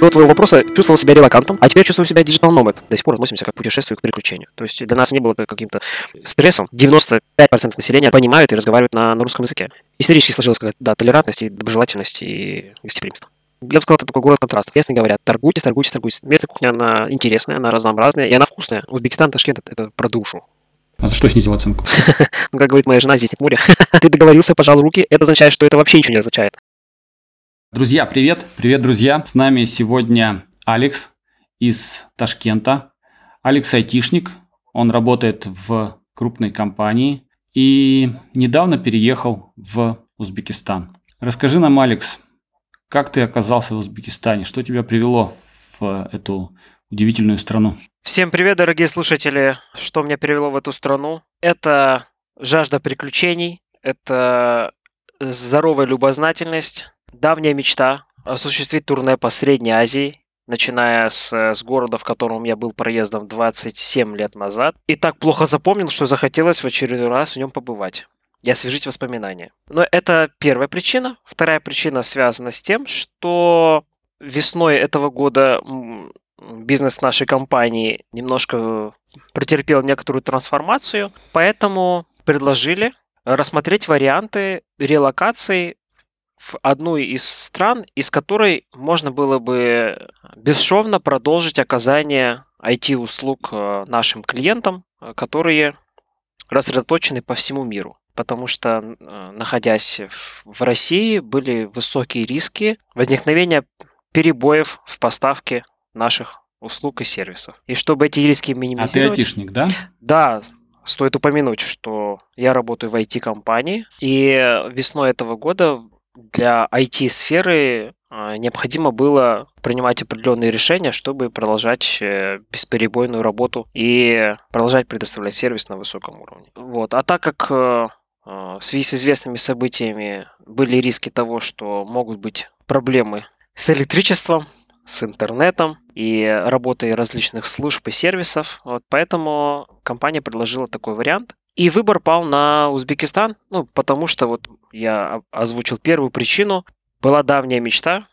До твоего вопроса чувствовал себя релокантом, а теперь чувствую себя digital nomad. До сих пор относимся как к путешествию, к приключению. То есть для нас не было это каким-то стрессом. 95% населения понимают и разговаривают на, на русском языке. Исторически сложилась какая-то да, толерантность и доброжелательность и гостеприимство. Я бы сказал, это такой город контрастов. Честно говоря, торгуйтесь, торгуйтесь, торгуйтесь. Местная кухня, она интересная, она разнообразная, и она вкусная. Узбекистан, Ташкент — это про душу. А за что снизил оценку? Ну, как говорит моя жена, здесь нет моря. Ты договорился, пожал руки. Это означает, что это вообще ничего не означает. Друзья, привет! Привет, друзья! С нами сегодня Алекс из Ташкента. Алекс айтишник, он работает в крупной компании и недавно переехал в Узбекистан. Расскажи нам, Алекс, как ты оказался в Узбекистане? Что тебя привело в эту удивительную страну? Всем привет, дорогие слушатели! Что меня привело в эту страну? Это жажда приключений, это здоровая любознательность, давняя мечта осуществить турне по Средней Азии, начиная с, с города, в котором я был проездом 27 лет назад. И так плохо запомнил, что захотелось в очередной раз в нем побывать и освежить воспоминания. Но это первая причина. Вторая причина связана с тем, что весной этого года бизнес нашей компании немножко претерпел некоторую трансформацию, поэтому предложили рассмотреть варианты релокации в одну из стран, из которой можно было бы бесшовно продолжить оказание IT-услуг э, нашим клиентам, э, которые рассредоточены по всему миру потому что, э, находясь в России, были высокие риски возникновения перебоев в поставке наших услуг и сервисов. И чтобы эти риски минимизировать... А ты айтишник, да? Да, стоит упомянуть, что я работаю в IT-компании, и весной этого года для IT-сферы а, необходимо было принимать определенные решения, чтобы продолжать э, бесперебойную работу и продолжать предоставлять сервис на высоком уровне. Вот. А так как э, а, в связи с известными событиями были риски того, что могут быть проблемы с электричеством, с интернетом и работой различных служб и сервисов. Вот поэтому компания предложила такой вариант. И выбор пал на Узбекистан, ну, потому что вот я озвучил первую причину. Была давняя мечта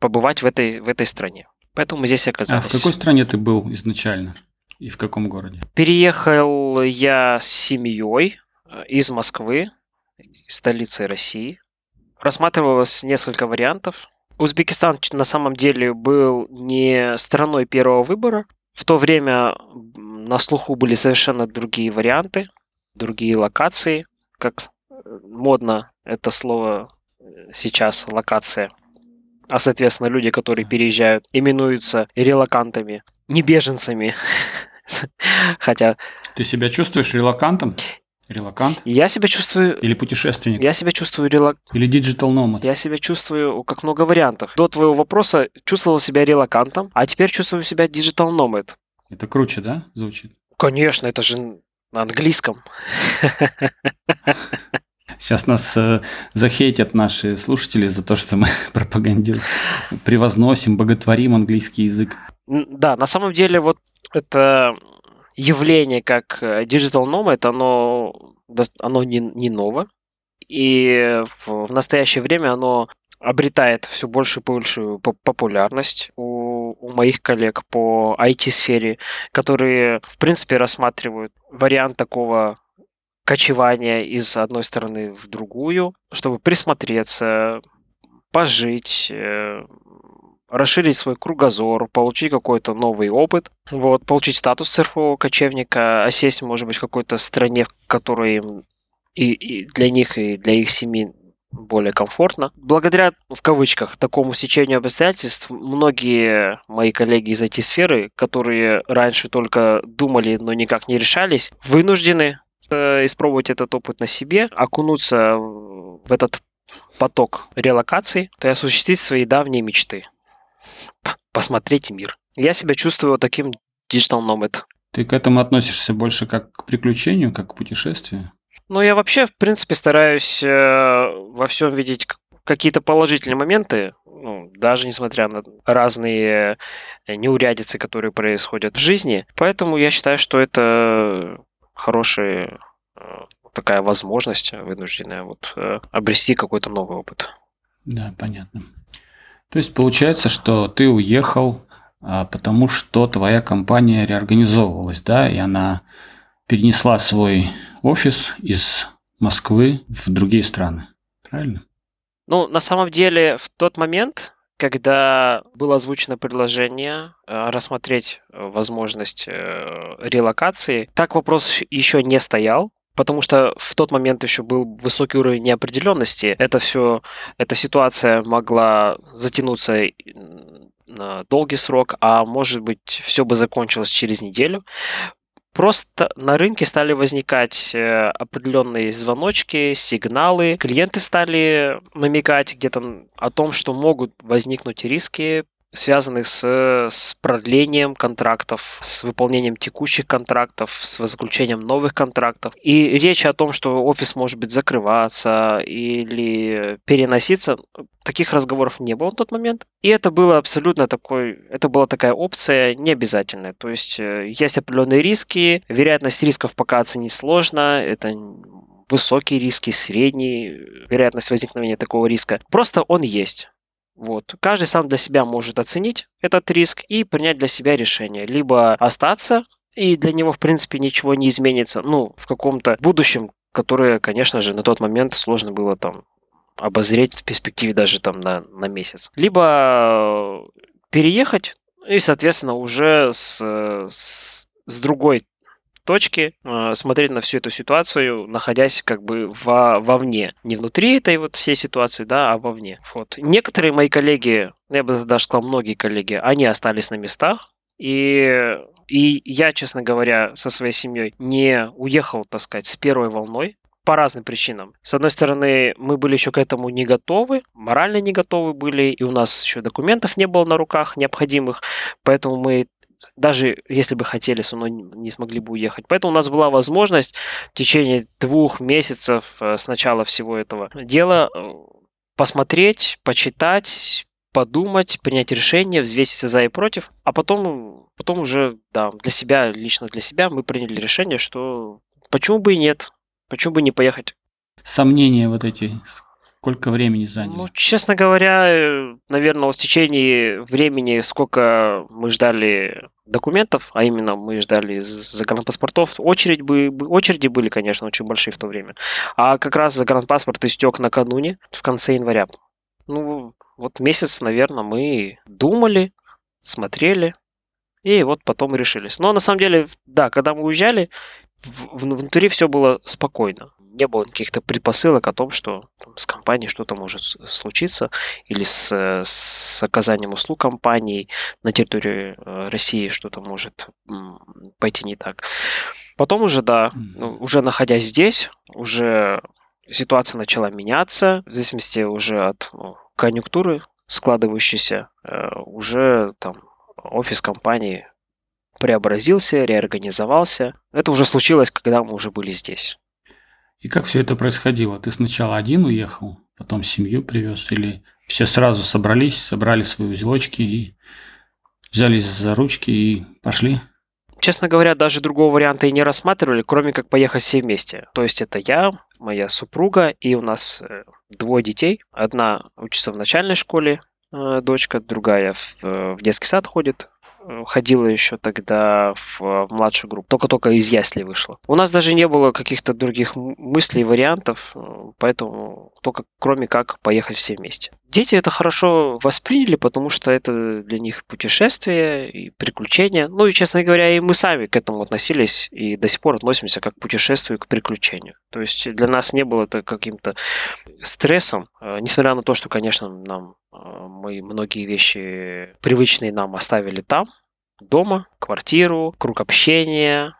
побывать в этой, в этой стране. Поэтому мы здесь оказались. А в какой стране ты был изначально? И в каком городе? Переехал я с семьей Э, из Москвы, столицы России. Рассматривалось несколько вариантов. Узбекистан на самом деле был не страной первого выбора. В то время на слуху были совершенно другие варианты, другие локации, как э, модно это слово э, сейчас локация. А, соответственно, люди, которые переезжают, именуются релокантами, не беженцами. Хотя... Ты себя чувствуешь релокантом? Релокант? Я себя чувствую... Или путешественник? Я себя чувствую релок... Или digital nomad? Я себя чувствую как много вариантов. До твоего вопроса чувствовал себя релокантом, а теперь чувствую себя digital nomad. Это круче, да, звучит? Конечно, это же на английском. Сейчас нас э, захейтят наши слушатели за то, что мы пропагандируем, превозносим, боготворим английский язык. Да, на самом деле вот это явление, как э, Digital Nomad, оно, оно не, не ново. И в, в настоящее время оно обретает все большую и большую популярность у, у моих коллег по IT-сфере, которые, в принципе, рассматривают вариант такого кочевания из одной стороны в другую, чтобы присмотреться, пожить, э, расширить свой кругозор, получить какой-то новый опыт, вот, получить статус цифрового кочевника, осесть, может быть, в какой-то стране, в которой и, и для них, и для их семьи более комфортно. Благодаря, в кавычках, такому сечению обстоятельств, многие мои коллеги из IT-сферы, которые раньше только думали, но никак не решались, вынуждены э, испробовать этот опыт на себе, окунуться в этот поток релокаций, то и осуществить свои давние мечты посмотреть мир. Я себя чувствую таким digital nomad. Ты к этому относишься больше как к приключению, как к путешествию? Ну, я вообще, в принципе, стараюсь э, во всем видеть какие-то положительные моменты, ну, даже несмотря на разные э, неурядицы, которые происходят в жизни. Поэтому я считаю, что это хорошая э, такая возможность вынужденная вот, обрести какой-то новый опыт. Да, понятно. То есть получается, что ты уехал, а, потому что твоя компания реорганизовывалась, да, и она перенесла свой офис из Москвы в другие страны. Правильно? Ну, на самом деле, в тот момент, когда было озвучено предложение э, рассмотреть э, возможность э, релокации, так вопрос еще не стоял, потому что в тот момент еще был высокий уровень неопределенности. Это все, эта ситуация могла затянуться на долгий срок, а может быть все бы закончилось через неделю. Просто на рынке стали возникать э, определенные звоночки, сигналы. Клиенты стали намекать где-то о том, что могут возникнуть риски связанных с, с продлением контрактов, с выполнением текущих контрактов, с заключением новых контрактов. И речь о том, что офис может быть закрываться или переноситься, таких разговоров не было в тот момент. И это было абсолютно такой, это была такая опция необязательная. То есть э, есть определенные риски, вероятность рисков пока оценить сложно, это высокие риски, средний, вероятность возникновения такого риска. Просто он есть. Вот. Каждый сам для себя может оценить этот риск и принять для себя решение. Либо остаться, и для него, в принципе, ничего не изменится, ну, в каком-то будущем, которое, конечно же, на тот момент сложно было там обозреть в перспективе даже там на, на месяц. Либо переехать и, соответственно, уже с, с, с другой точки э, смотреть на всю эту ситуацию, находясь как бы во, вовне. Не внутри этой вот всей ситуации, да, а вовне. Вот. Некоторые мои коллеги, я бы даже сказал, многие коллеги, они остались на местах, и и я, честно говоря, со своей семьей не уехал, так сказать, с первой волной по разным причинам. С одной стороны, мы были еще к этому не готовы, морально не готовы были, и у нас еще документов не было на руках необходимых, поэтому мы даже если бы хотели, все не смогли бы уехать. Поэтому у нас была возможность в течение двух месяцев э, с начала всего этого дела э, посмотреть, почитать, подумать, принять решение, взвесить за и против, а потом, потом уже, да, для себя, лично для себя мы приняли решение, что почему бы и нет, почему бы не поехать. Сомнения вот эти Сколько времени заняло? Ну, честно говоря, э, наверное, в течение времени, сколько мы ждали документов, а именно мы ждали загранпаспортов, очередь бы, очереди были, конечно, очень большие в то время. А как раз загранпаспорт истек накануне, в конце января. Ну, вот месяц, наверное, мы думали, смотрели, и вот потом решились. Но на самом деле, да, когда мы уезжали, внутри все было спокойно не было каких-то предпосылок о том, что там, с компанией что-то может случиться или с, с оказанием услуг компании на территории э, России что-то может пойти не так. Потом уже, да, ну, уже находясь здесь, уже ситуация начала меняться, в зависимости уже от ну, конъюнктуры складывающейся, э, уже там офис компании преобразился, реорганизовался. Это уже случилось, когда мы уже были здесь. И как все это происходило? Ты сначала один уехал, потом семью привез, или все сразу собрались, собрали свои узелочки и взялись за ручки и пошли? Честно говоря, даже другого варианта и не рассматривали, кроме как поехать все вместе. То есть это я, моя супруга и у нас э, двое детей. Одна учится в начальной школе, э, дочка, другая в, э, в детский сад ходит, ходила еще тогда в, в младшую группу, только-только из ясли вышла. У нас даже не было каких-то других мыслей, вариантов, э, поэтому только кроме как поехать все вместе. Дети это хорошо восприняли, потому что это для них путешествие и приключения. Ну и, честно говоря, и мы сами к этому относились и до сих пор относимся как к путешествию, к приключению. То есть для нас не было это каким-то стрессом, э, несмотря на то, что, конечно, нам э, мы многие вещи привычные нам оставили там, дома, квартиру, круг общения,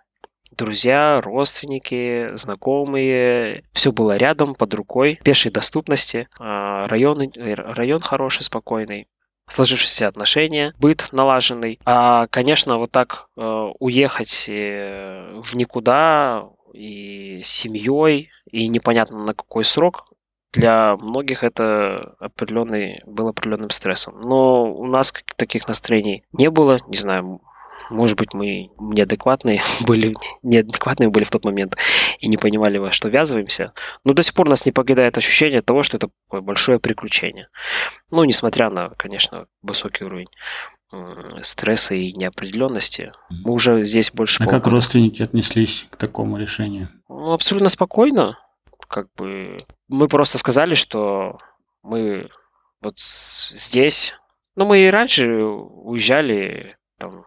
друзья, родственники, знакомые. Все было рядом, под рукой, пешей доступности. А, район, э, район хороший, спокойный сложившиеся отношения, быт налаженный. А, конечно, вот так э, уехать э, в никуда и с семьей, и непонятно на какой срок, для многих это определенный, был определенным стрессом. Но у нас таких настроений не было. Не знаю, может быть, мы неадекватные были, неадекватные были в тот момент. и не понимали, во что ввязываемся. Но до сих пор нас не покидает ощущение того, что это такое большое приключение. Ну, несмотря на, конечно, высокий уровень стресса и неопределенности. Мы уже здесь больше А как родственники отнеслись к такому решению? Ну, абсолютно спокойно. Как бы мы просто сказали, что мы вот здесь. Ну, мы и раньше уезжали там,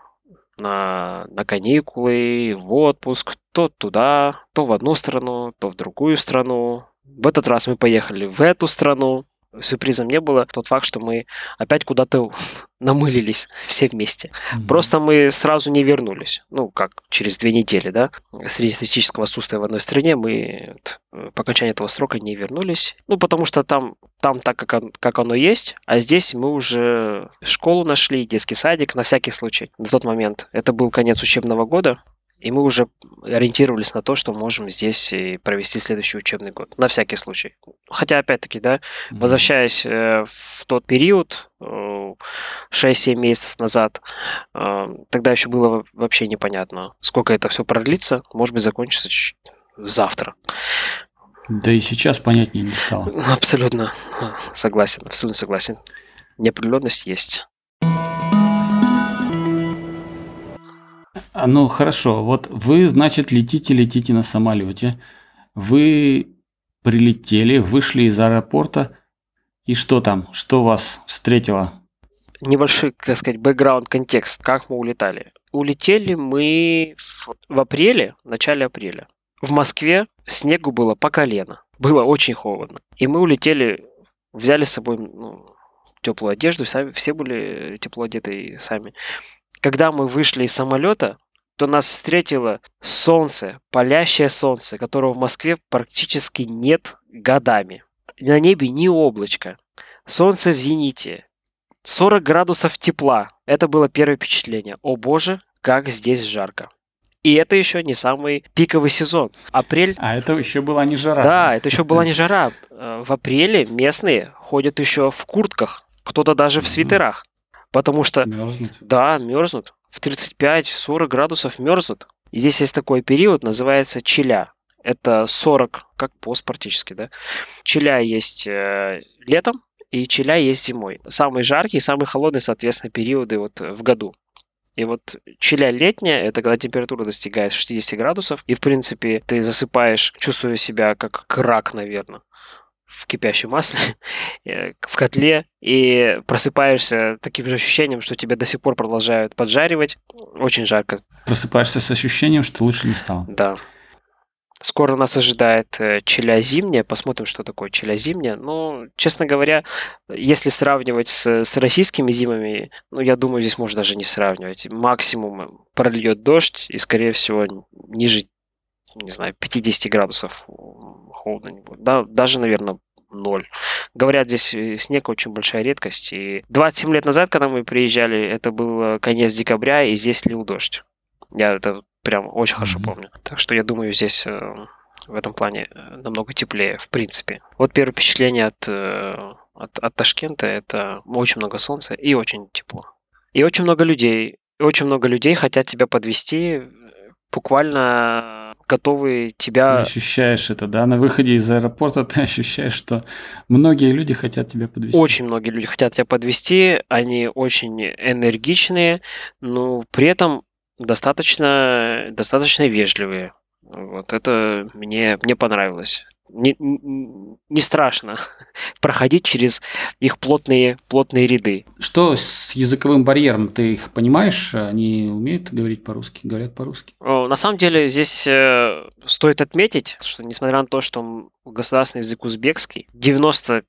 на, на каникулы, в отпуск, то туда, то в одну страну, то в другую страну. В этот раз мы поехали в эту страну сюрпризом не было тот факт, что мы опять куда-то намылились все вместе. Mm-hmm. Просто мы сразу не вернулись. Ну, как через две недели, да, среднестатистического отсутствия в одной стране мы э, по окончании этого срока не вернулись. Ну, потому что там, там так, как, как оно есть, а здесь мы уже школу нашли, детский садик на всякий случай. В тот момент это был конец учебного года, и мы уже ориентировались на то, что можем здесь провести следующий учебный год. На всякий случай. Хотя, опять-таки, да, mm-hmm. возвращаясь э, в тот период, 6-7 э, месяцев назад, э, тогда еще было вообще непонятно, сколько это все продлится. Может быть, закончится завтра. Да и сейчас понятнее не стало. Абсолютно согласен, абсолютно согласен. Неопределенность есть. Ну хорошо, вот вы, значит, летите, летите на самолете, вы прилетели, вышли из аэропорта, и что там, что вас встретило? Небольшой, так сказать, бэкграунд, контекст, как мы улетали. Улетели мы в, в апреле, в начале апреля. В Москве снегу было по колено, было очень холодно. И мы улетели, взяли с собой ну, теплую одежду, сами, все были тепло одеты сами. Когда мы вышли из самолета, то нас встретило солнце, палящее солнце, которого в Москве практически нет годами. На небе ни облачка. Солнце в зените. 40 градусов тепла. Это было первое впечатление. О боже, как здесь жарко. И это еще не самый пиковый сезон. Апрель... А это еще была не жара. Да, это еще была не жара. Э, в апреле местные ходят еще в куртках, кто-то даже в свитерах. Потому что... Мерзнут? Да, мерзнут. В 35-40 градусов мерзнут. И здесь есть такой период, называется челя. Это 40, как пост практически, да. Челя есть э, летом, и челя есть зимой. Самый жаркий, самый холодный, соответственно, периоды вот в году. И вот челя летняя, это когда температура достигает 60 градусов, и, в принципе, ты засыпаешь, чувствуя себя как крак, наверное в кипящем масле, э, в котле, и просыпаешься таким же ощущением, что тебя до сих пор продолжают поджаривать. Очень жарко. Просыпаешься с ощущением, что лучше не стало. Да. Скоро нас ожидает э, челя зимняя. Посмотрим, что такое челя зимняя. Ну, честно говоря, если сравнивать с, с российскими зимами, ну, я думаю, здесь можно даже не сравнивать. Максимум прольет дождь, и, скорее всего, ниже, не знаю, 50 градусов холодно не будет. Да, даже, наверное, ноль. Говорят, здесь э, снег очень большая редкость. И 27 лет назад, когда мы приезжали, это был конец декабря, и здесь лил дождь. Я это прям очень хорошо помню. Так что я думаю, здесь э, в этом плане э, намного теплее, в принципе. Вот первое впечатление от, от, от Ташкента – это очень много солнца и очень тепло. И очень много людей. И очень много людей хотят тебя подвести буквально готовы тебя... Ты ощущаешь это, да? На выходе из аэропорта ты ощущаешь, что многие люди хотят тебя подвести. Очень многие люди хотят тебя подвести, они очень энергичные, но при этом достаточно, достаточно вежливые. Вот это мне, мне понравилось не, не страшно проходить через их плотные, плотные ряды. Что с языковым барьером? Ты их понимаешь? Они умеют говорить по-русски, говорят по-русски? На самом деле здесь э, стоит отметить, что несмотря на то, что государственный язык узбекский, 95%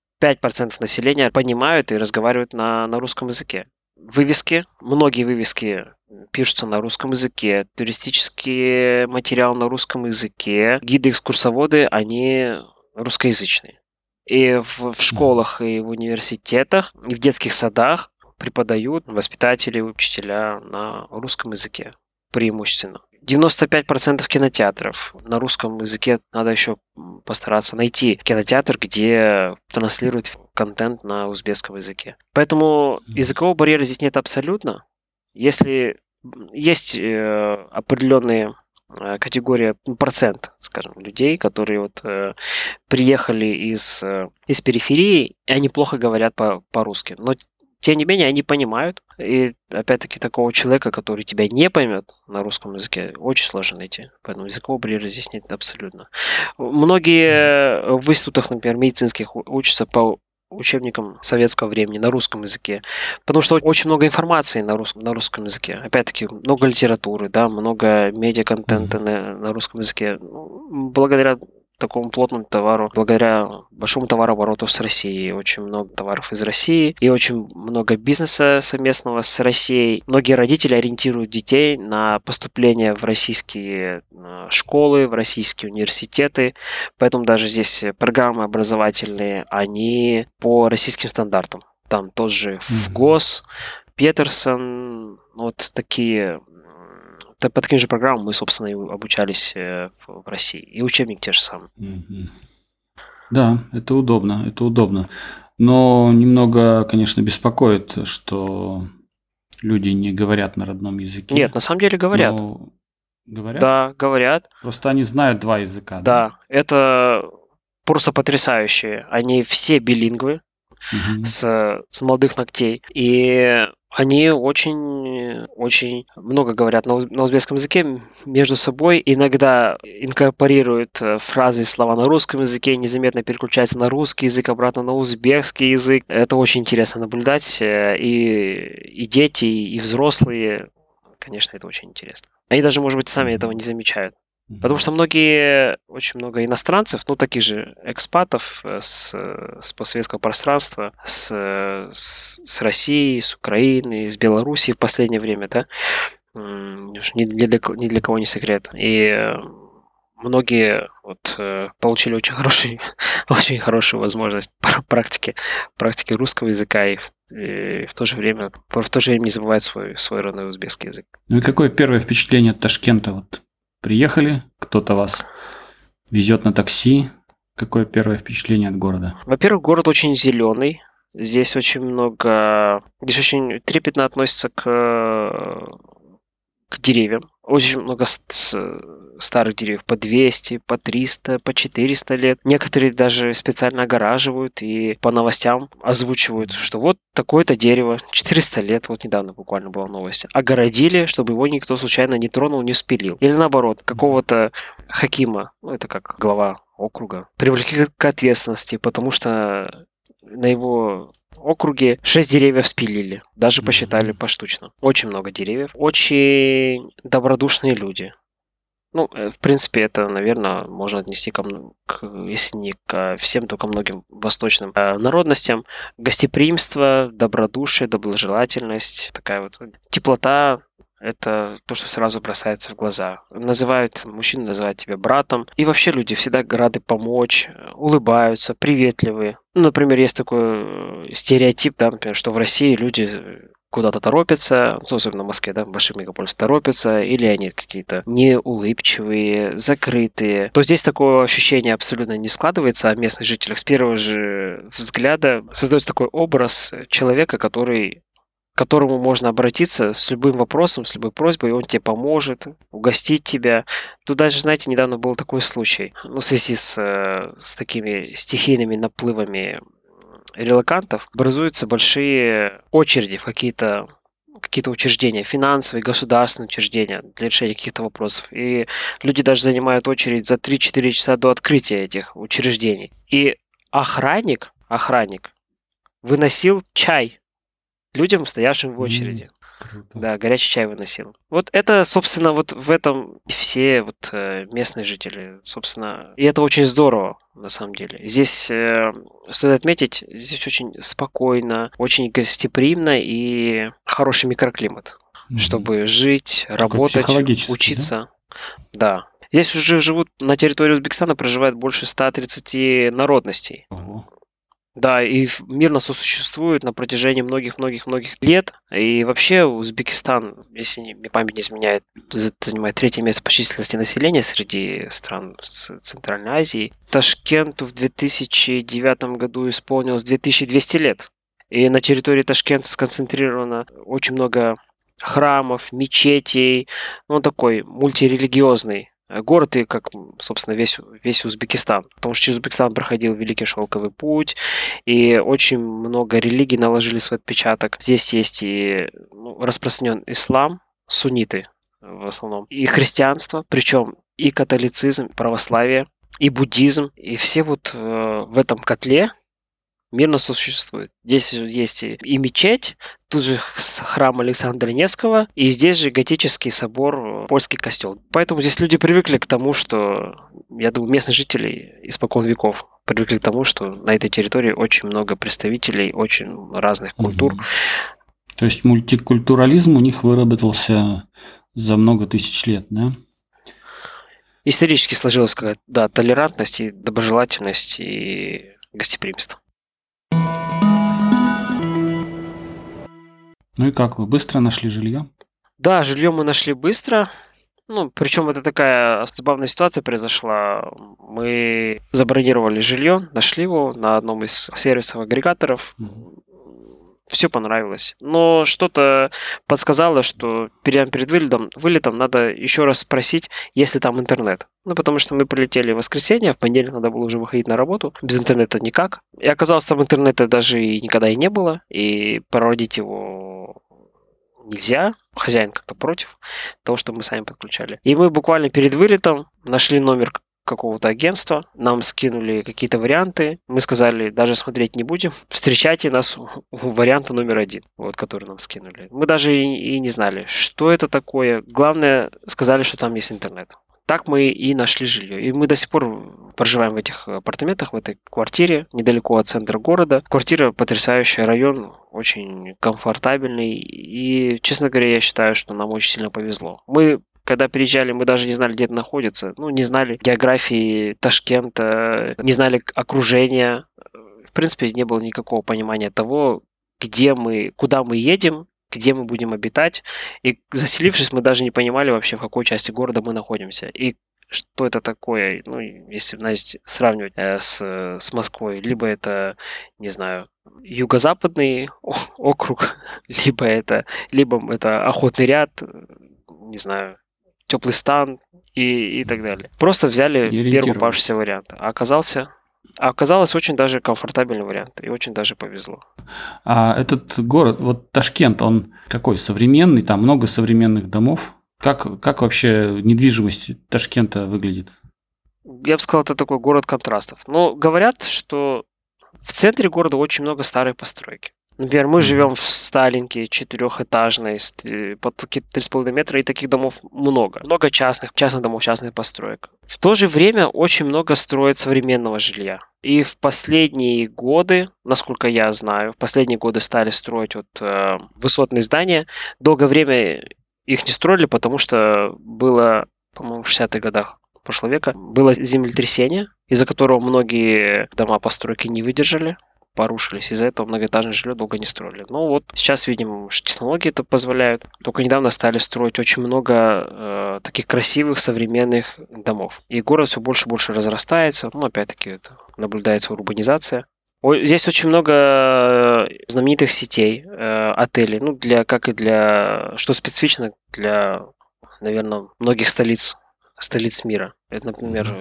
населения понимают и разговаривают на, на русском языке. Вывески, многие вывески пишутся на русском языке, туристический материал на русском языке, гиды-экскурсоводы, они русскоязычные. И в, в школах, и в университетах, и в детских садах преподают воспитатели, учителя на русском языке преимущественно. 95% кинотеатров на русском языке надо еще постараться найти кинотеатр, где транслируют контент на узбекском языке. Поэтому языкового барьера здесь нет абсолютно. Если есть э, определенные э, категория, ну, процент, скажем, людей, которые вот э, приехали из, э, из периферии, и они плохо говорят по- по-русски. Но тем не менее, они понимают. И опять-таки такого человека, который тебя не поймет на русском языке, очень сложно найти. Поэтому языкового барьера здесь нет абсолютно. Многие в институтах, например, медицинских учатся по учебникам советского времени на русском языке, потому что очень много информации на русском, на русском языке. Опять-таки, много литературы, да, много медиа-контента на, на русском языке. Благодаря такому плотному товару, благодаря большому товарообороту с Россией. Очень много товаров из России и очень много бизнеса совместного с Россией. Многие родители ориентируют детей на поступление в российские э, школы, в российские университеты. Поэтому даже здесь программы образовательные, они по российским стандартам. Там тоже в ГОС, Петерсон, вот такие по таким же программам мы, собственно, и обучались э, в России. И учебник те же самые. Да, это удобно, это удобно. Но немного, конечно, беспокоит, что люди не говорят на родном языке. Нет, на самом деле говорят. Но... Говорят? Да, говорят. Просто они знают два языка. Да, да? это просто потрясающие. Они все билингвы угу. с, с молодых ногтей. И они очень, очень много говорят на, узбекском языке между собой, иногда инкорпорируют э, фразы и слова на русском языке, незаметно переключаются на русский язык, обратно на узбекский язык. Это очень интересно наблюдать, э, и, и дети, и взрослые, конечно, это очень интересно. Они даже, может быть, сами этого не замечают. Потому что многие, очень много иностранцев, ну, таких же экспатов э, с, с постсоветского пространства, с, с, с России, с Украины, с Белоруссии в последнее время, да, ни для, ни для кого не секрет. И э, многие вот, э, получили очень хороший, очень хорошую возможность практики, практики русского языка и в, и в то же время в то же время не забывать свой, свой родной узбекский язык. Ну и какое первое впечатление от Ташкента вот приехали, кто-то вас везет на такси. Какое первое впечатление от города? Во-первых, город очень зеленый. Здесь очень много... Здесь очень трепетно относится к, к деревьям. Очень много старых деревьев по 200, по 300, по 400 лет. Некоторые даже специально огораживают и по новостям озвучивают, что вот такое-то дерево, 400 лет, вот недавно буквально была новость, огородили, чтобы его никто случайно не тронул, не спилил. Или наоборот, какого-то хакима, ну это как глава округа, привлекли к ответственности, потому что на его округе 6 деревьев спилили. Даже посчитали поштучно. Очень много деревьев. Очень добродушные люди. Ну, э, в принципе, это, наверное, можно отнести к, к если не ко всем, то ко многим восточным э, народностям. Гостеприимство, добродушие, доброжелательность, такая вот теплота, это то, что сразу бросается в глаза. Называют, мужчины называют тебя братом. И вообще люди всегда рады помочь, улыбаются, приветливые. Ну, например, есть такой э, стереотип, да, например, что в России люди куда-то торопятся, ну, особенно в Москве, да, в больших мегаполисах торопятся, или они какие-то неулыбчивые, закрытые, то здесь такое ощущение абсолютно не складывается о местных жителях. С первого же взгляда создается такой образ человека, который к которому можно обратиться с любым вопросом, с любой просьбой, и он тебе поможет, угостить тебя. Тут даже, знаете, недавно был такой случай, ну, в связи с, э, с такими стихийными наплывами релакантов образуются большие очереди в какие-то какие-то учреждения, финансовые, государственные учреждения для решения каких-то вопросов. И люди даже занимают очередь за 3-4 часа до открытия этих учреждений. И охранник, охранник выносил чай людям, стоявшим в очереди. Круто. Да, горячий чай выносил. Вот это, собственно, вот в этом все вот э, местные жители, собственно, и это очень здорово на самом деле. Здесь э, стоит отметить, здесь очень спокойно, очень гостеприимно и хороший микроклимат, mm чтобы жить, Такой работать, учиться. Да? да. Здесь уже живут на территории Узбекистана проживает больше 130 народностей. Да, и мирно сосуществуют на протяжении многих-многих-многих лет. И вообще Узбекистан, если не, память не изменяет, занимает третье место по численности населения среди стран Центральной Азии. Ташкенту в 2009 году исполнилось 2200 лет. И на территории Ташкента сконцентрировано очень много храмов, мечетей. Ну, такой мультирелигиозный город и как, собственно, весь, весь Узбекистан. Потому что через Узбекистан проходил Великий Шелковый путь, и очень много религий наложили свой отпечаток. Здесь есть и ну, распространен ислам, сунниты в основном, и христианство, причем и католицизм, и православие, и буддизм, и все вот э, в этом котле мирно существуют. Здесь есть и мечеть, тут же храм Александра Невского, и здесь же готический собор, э, польский костел. Поэтому здесь люди привыкли к тому, что, я думаю, местные жители испокон веков привыкли к тому, что на этой территории очень много представителей очень разных культур. То есть мультикультурализм у них выработался за много тысяч лет, да? Исторически сложилась какая-то, да, толерантность и доброжелательность и гостеприимство. Ну и как вы быстро нашли жилье? Да, жилье мы нашли быстро. Ну, причем это такая забавная ситуация произошла. Мы забронировали жилье, нашли его на одном из сервисов агрегаторов. Все понравилось. Но что-то подсказало, что перед, перед вылетом, вылетом надо еще раз спросить, есть ли там интернет. Ну, потому что мы прилетели в воскресенье, в понедельник надо было уже выходить на работу. Без интернета никак. И оказалось, там интернета даже и никогда и не было. И проводить его нельзя. Хозяин как-то против того, что мы сами подключали. И мы буквально перед вылетом нашли номер какого-то агентства, нам скинули какие-то варианты, мы сказали, даже смотреть не будем, встречайте нас у варианта номер один, вот, который нам скинули. Мы даже и, и не знали, что это такое. Главное, сказали, что там есть интернет. Так мы и нашли жилье. И мы до сих пор проживаем в этих апартаментах, в этой квартире, недалеко от центра города. Квартира потрясающая, район очень комфортабельный. И, честно говоря, я считаю, что нам очень сильно повезло. Мы когда приезжали, мы даже не знали, где это находится. Ну, не знали географии Ташкента, не знали окружения. В принципе, не было никакого понимания того, где мы, куда мы едем где мы будем обитать. И заселившись, мы даже не понимали вообще, в какой части города мы находимся. И что это такое, ну, если, знаете, сравнивать э, с, с Москвой, либо это, не знаю, юго-западный округ, либо это, либо это охотный ряд, не знаю, теплый стан и, и так далее. Просто взяли первый попавшийся вариант. А оказался а оказалось очень даже комфортабельный вариант, и очень даже повезло. А этот город, вот Ташкент, он какой современный, там много современных домов. Как, как вообще недвижимость Ташкента выглядит? Я бы сказал, это такой город контрастов. Но говорят, что в центре города очень много старой постройки. Например, мы живем в Сталинке, четырехэтажной, под 3,5 метра, и таких домов много. Много частных, частных домов, частных построек. В то же время очень много строят современного жилья. И в последние годы, насколько я знаю, в последние годы стали строить вот э, высотные здания. Долгое время их не строили, потому что было, по-моему, в 60-х годах прошлого века, было землетрясение, из-за которого многие дома постройки не выдержали порушились. Из-за этого многоэтажное жилье долго не строили. Но вот сейчас, видим, что технологии это позволяют. Только недавно стали строить очень много э, таких красивых современных домов. И город все больше и больше разрастается. Ну, опять-таки, это наблюдается урбанизация. Здесь очень много э, знаменитых сетей, э, отелей, ну, для, как и для, что специфично для, наверное, многих столиц, столиц мира. Это, например,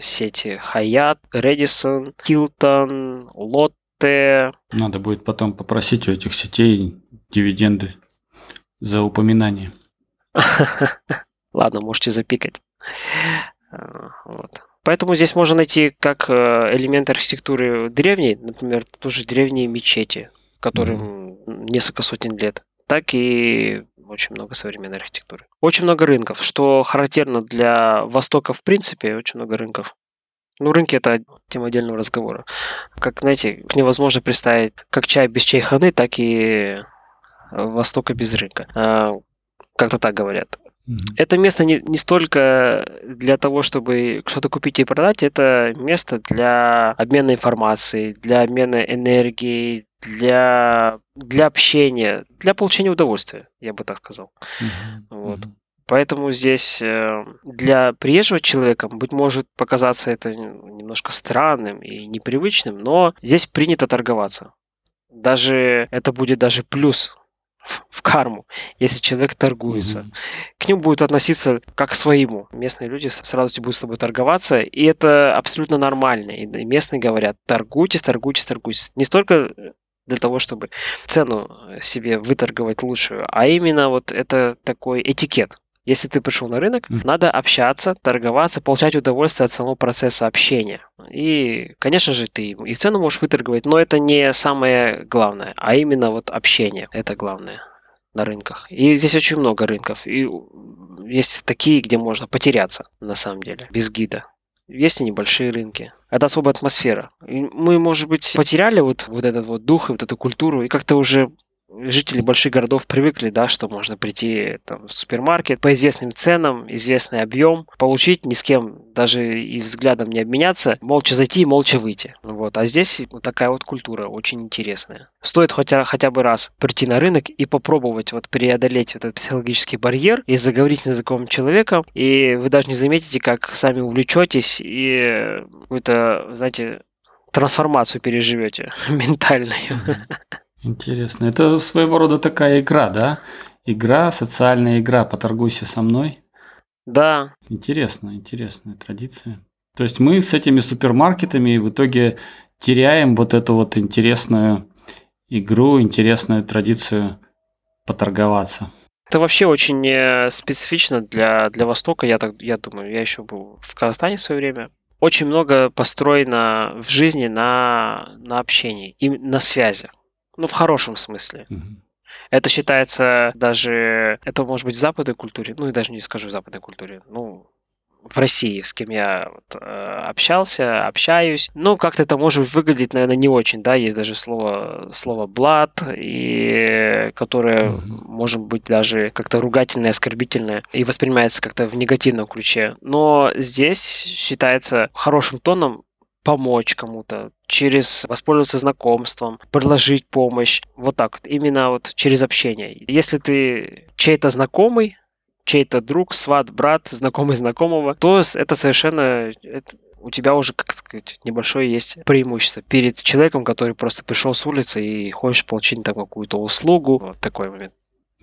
сети Хаят, Редисон, Хилтон, Лотте. Надо будет потом попросить у этих сетей дивиденды за упоминание. Ладно, можете запикать. А, вот. Поэтому здесь можно найти как э, элементы архитектуры древней, например, тоже древние мечети, которым mm-hmm. несколько сотен лет, так и очень много современной архитектуры. Очень много рынков, что характерно для Востока в принципе, очень много рынков. Ну, рынки это тема отдельного разговора. Как, знаете, невозможно представить как чай без чайханы, так и Востока без рынка. А, как-то так говорят. Mm-hmm. Это место не, не столько для того, чтобы что-то купить и продать, это место для обмена информацией, для обмена энергией, для, для общения, для получения удовольствия, я бы так сказал. Mm-hmm. Вот. Поэтому здесь э, для приезжего человека, быть может, показаться это немножко странным и непривычным, но здесь принято торговаться. Даже это будет даже плюс в карму, если человек торгуется. Mm-hmm. К нему будут относиться как к своему. Местные люди с радостью будут с тобой торговаться, и это абсолютно нормально. И местные говорят, торгуйтесь, торгуйтесь, торгуйтесь. Не столько для того, чтобы цену себе выторговать лучшую, а именно вот это такой этикет. Если ты пришел на рынок, mm. надо общаться, торговаться, получать удовольствие от самого процесса общения. И, конечно же, ты и цену можешь выторговать, но это не самое главное, а именно вот общение. Это главное на рынках. И здесь очень много рынков. И есть такие, где можно потеряться, на самом деле, без гида. Есть и небольшие рынки. Это особая атмосфера. И мы, может быть, потеряли вот, вот этот вот дух и вот эту культуру, и как-то уже жители больших городов привыкли, да, что можно прийти там, в супермаркет по известным ценам, известный объем, получить, ни с кем даже и взглядом не обменяться, молча зайти и молча выйти. Вот. А здесь вот такая вот культура очень интересная. Стоит хотя, хотя бы раз прийти на рынок и попробовать вот преодолеть вот этот психологический барьер и заговорить с незнакомым человеком, и вы даже не заметите, как сами увлечетесь и какую-то, знаете, трансформацию переживете ментальную. Интересно. Это своего рода такая игра, да? Игра, социальная игра, поторгуйся со мной. Да. Интересно, интересная традиция. То есть мы с этими супермаркетами в итоге теряем вот эту вот интересную игру, интересную традицию поторговаться. Это вообще очень э, специфично для, для Востока, я, так, я думаю. Я еще был в Казахстане в свое время. Очень много построено в жизни на, на общении и на связи. Ну, в хорошем смысле. Угу. Это считается даже, это может быть в западной культуре, ну и даже не скажу в западной культуре, ну, в России, с кем я вот, э, общался, общаюсь. Ну, как-то это может выглядеть, наверное, не очень, да, есть даже слово, слово «блат», и которое mm-hmm. может быть даже как-то ругательное, оскорбительное, и воспринимается как-то в негативном ключе. Но здесь считается хорошим тоном помочь кому-то, через воспользоваться знакомством, предложить помощь. Вот так именно вот через общение. Если ты чей-то знакомый, чей-то друг, сват, брат, знакомый знакомого, то это совершенно это, у тебя уже, как сказать, небольшое есть преимущество перед человеком, который просто пришел с улицы и хочешь получить там какую-то услугу. Вот такой момент.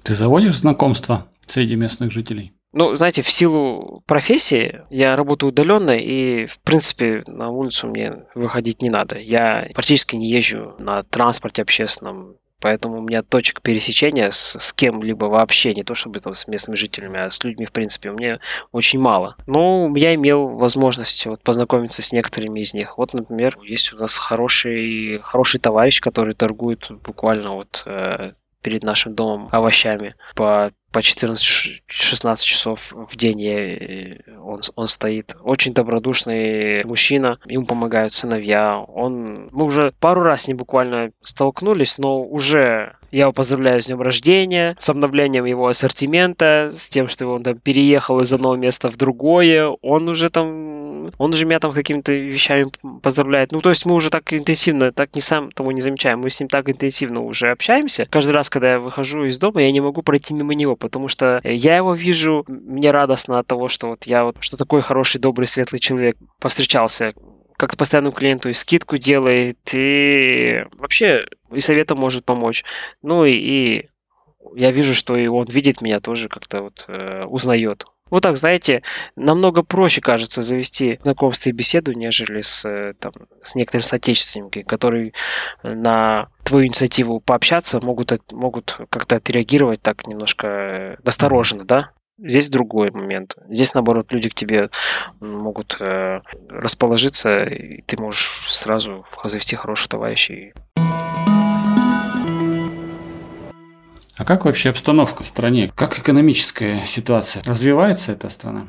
Ты заводишь знакомства среди местных жителей? Ну, знаете, в силу профессии я работаю удаленно, и, в принципе, на улицу мне выходить не надо. Я практически не езжу на транспорте общественном, Поэтому у меня точек пересечения с, с кем-либо вообще, не то чтобы там с местными жителями, а с людьми, в принципе, у меня очень мало. Но я имел возможность вот познакомиться с некоторыми из них. Вот, например, есть у нас хороший, хороший товарищ, который торгует буквально вот э, перед нашим домом овощами по по 14-16 часов в день э, он, он стоит. Очень добродушный мужчина, ему помогают сыновья. Он, мы уже пару раз ним буквально столкнулись, но уже я его поздравляю с днем рождения, с обновлением его ассортимента, с тем, что он там переехал из одного места в другое. Он уже там, он уже меня там какими-то вещами поздравляет. Ну, то есть мы уже так интенсивно, так не сам того не замечаем, мы с ним так интенсивно уже общаемся. Каждый раз, когда я выхожу из дома, я не могу пройти мимо него, потому что я его вижу, мне радостно от того, что вот я вот, что такой хороший, добрый, светлый человек повстречался как-то постоянному клиенту и скидку делает, и вообще и советом может помочь. Ну и, и я вижу, что и он видит меня тоже как-то вот э, узнает. Вот так, знаете, намного проще, кажется, завести знакомство и беседу, нежели с, э, там, с некоторыми соотечественниками, которые на твою инициативу пообщаться могут, могут как-то отреагировать так немножко э, настороженно, да? Здесь другой момент. Здесь, наоборот, люди к тебе могут э, расположиться, и ты можешь сразу завести хороших товарищей. А как вообще обстановка в стране? Как экономическая ситуация? Развивается эта страна?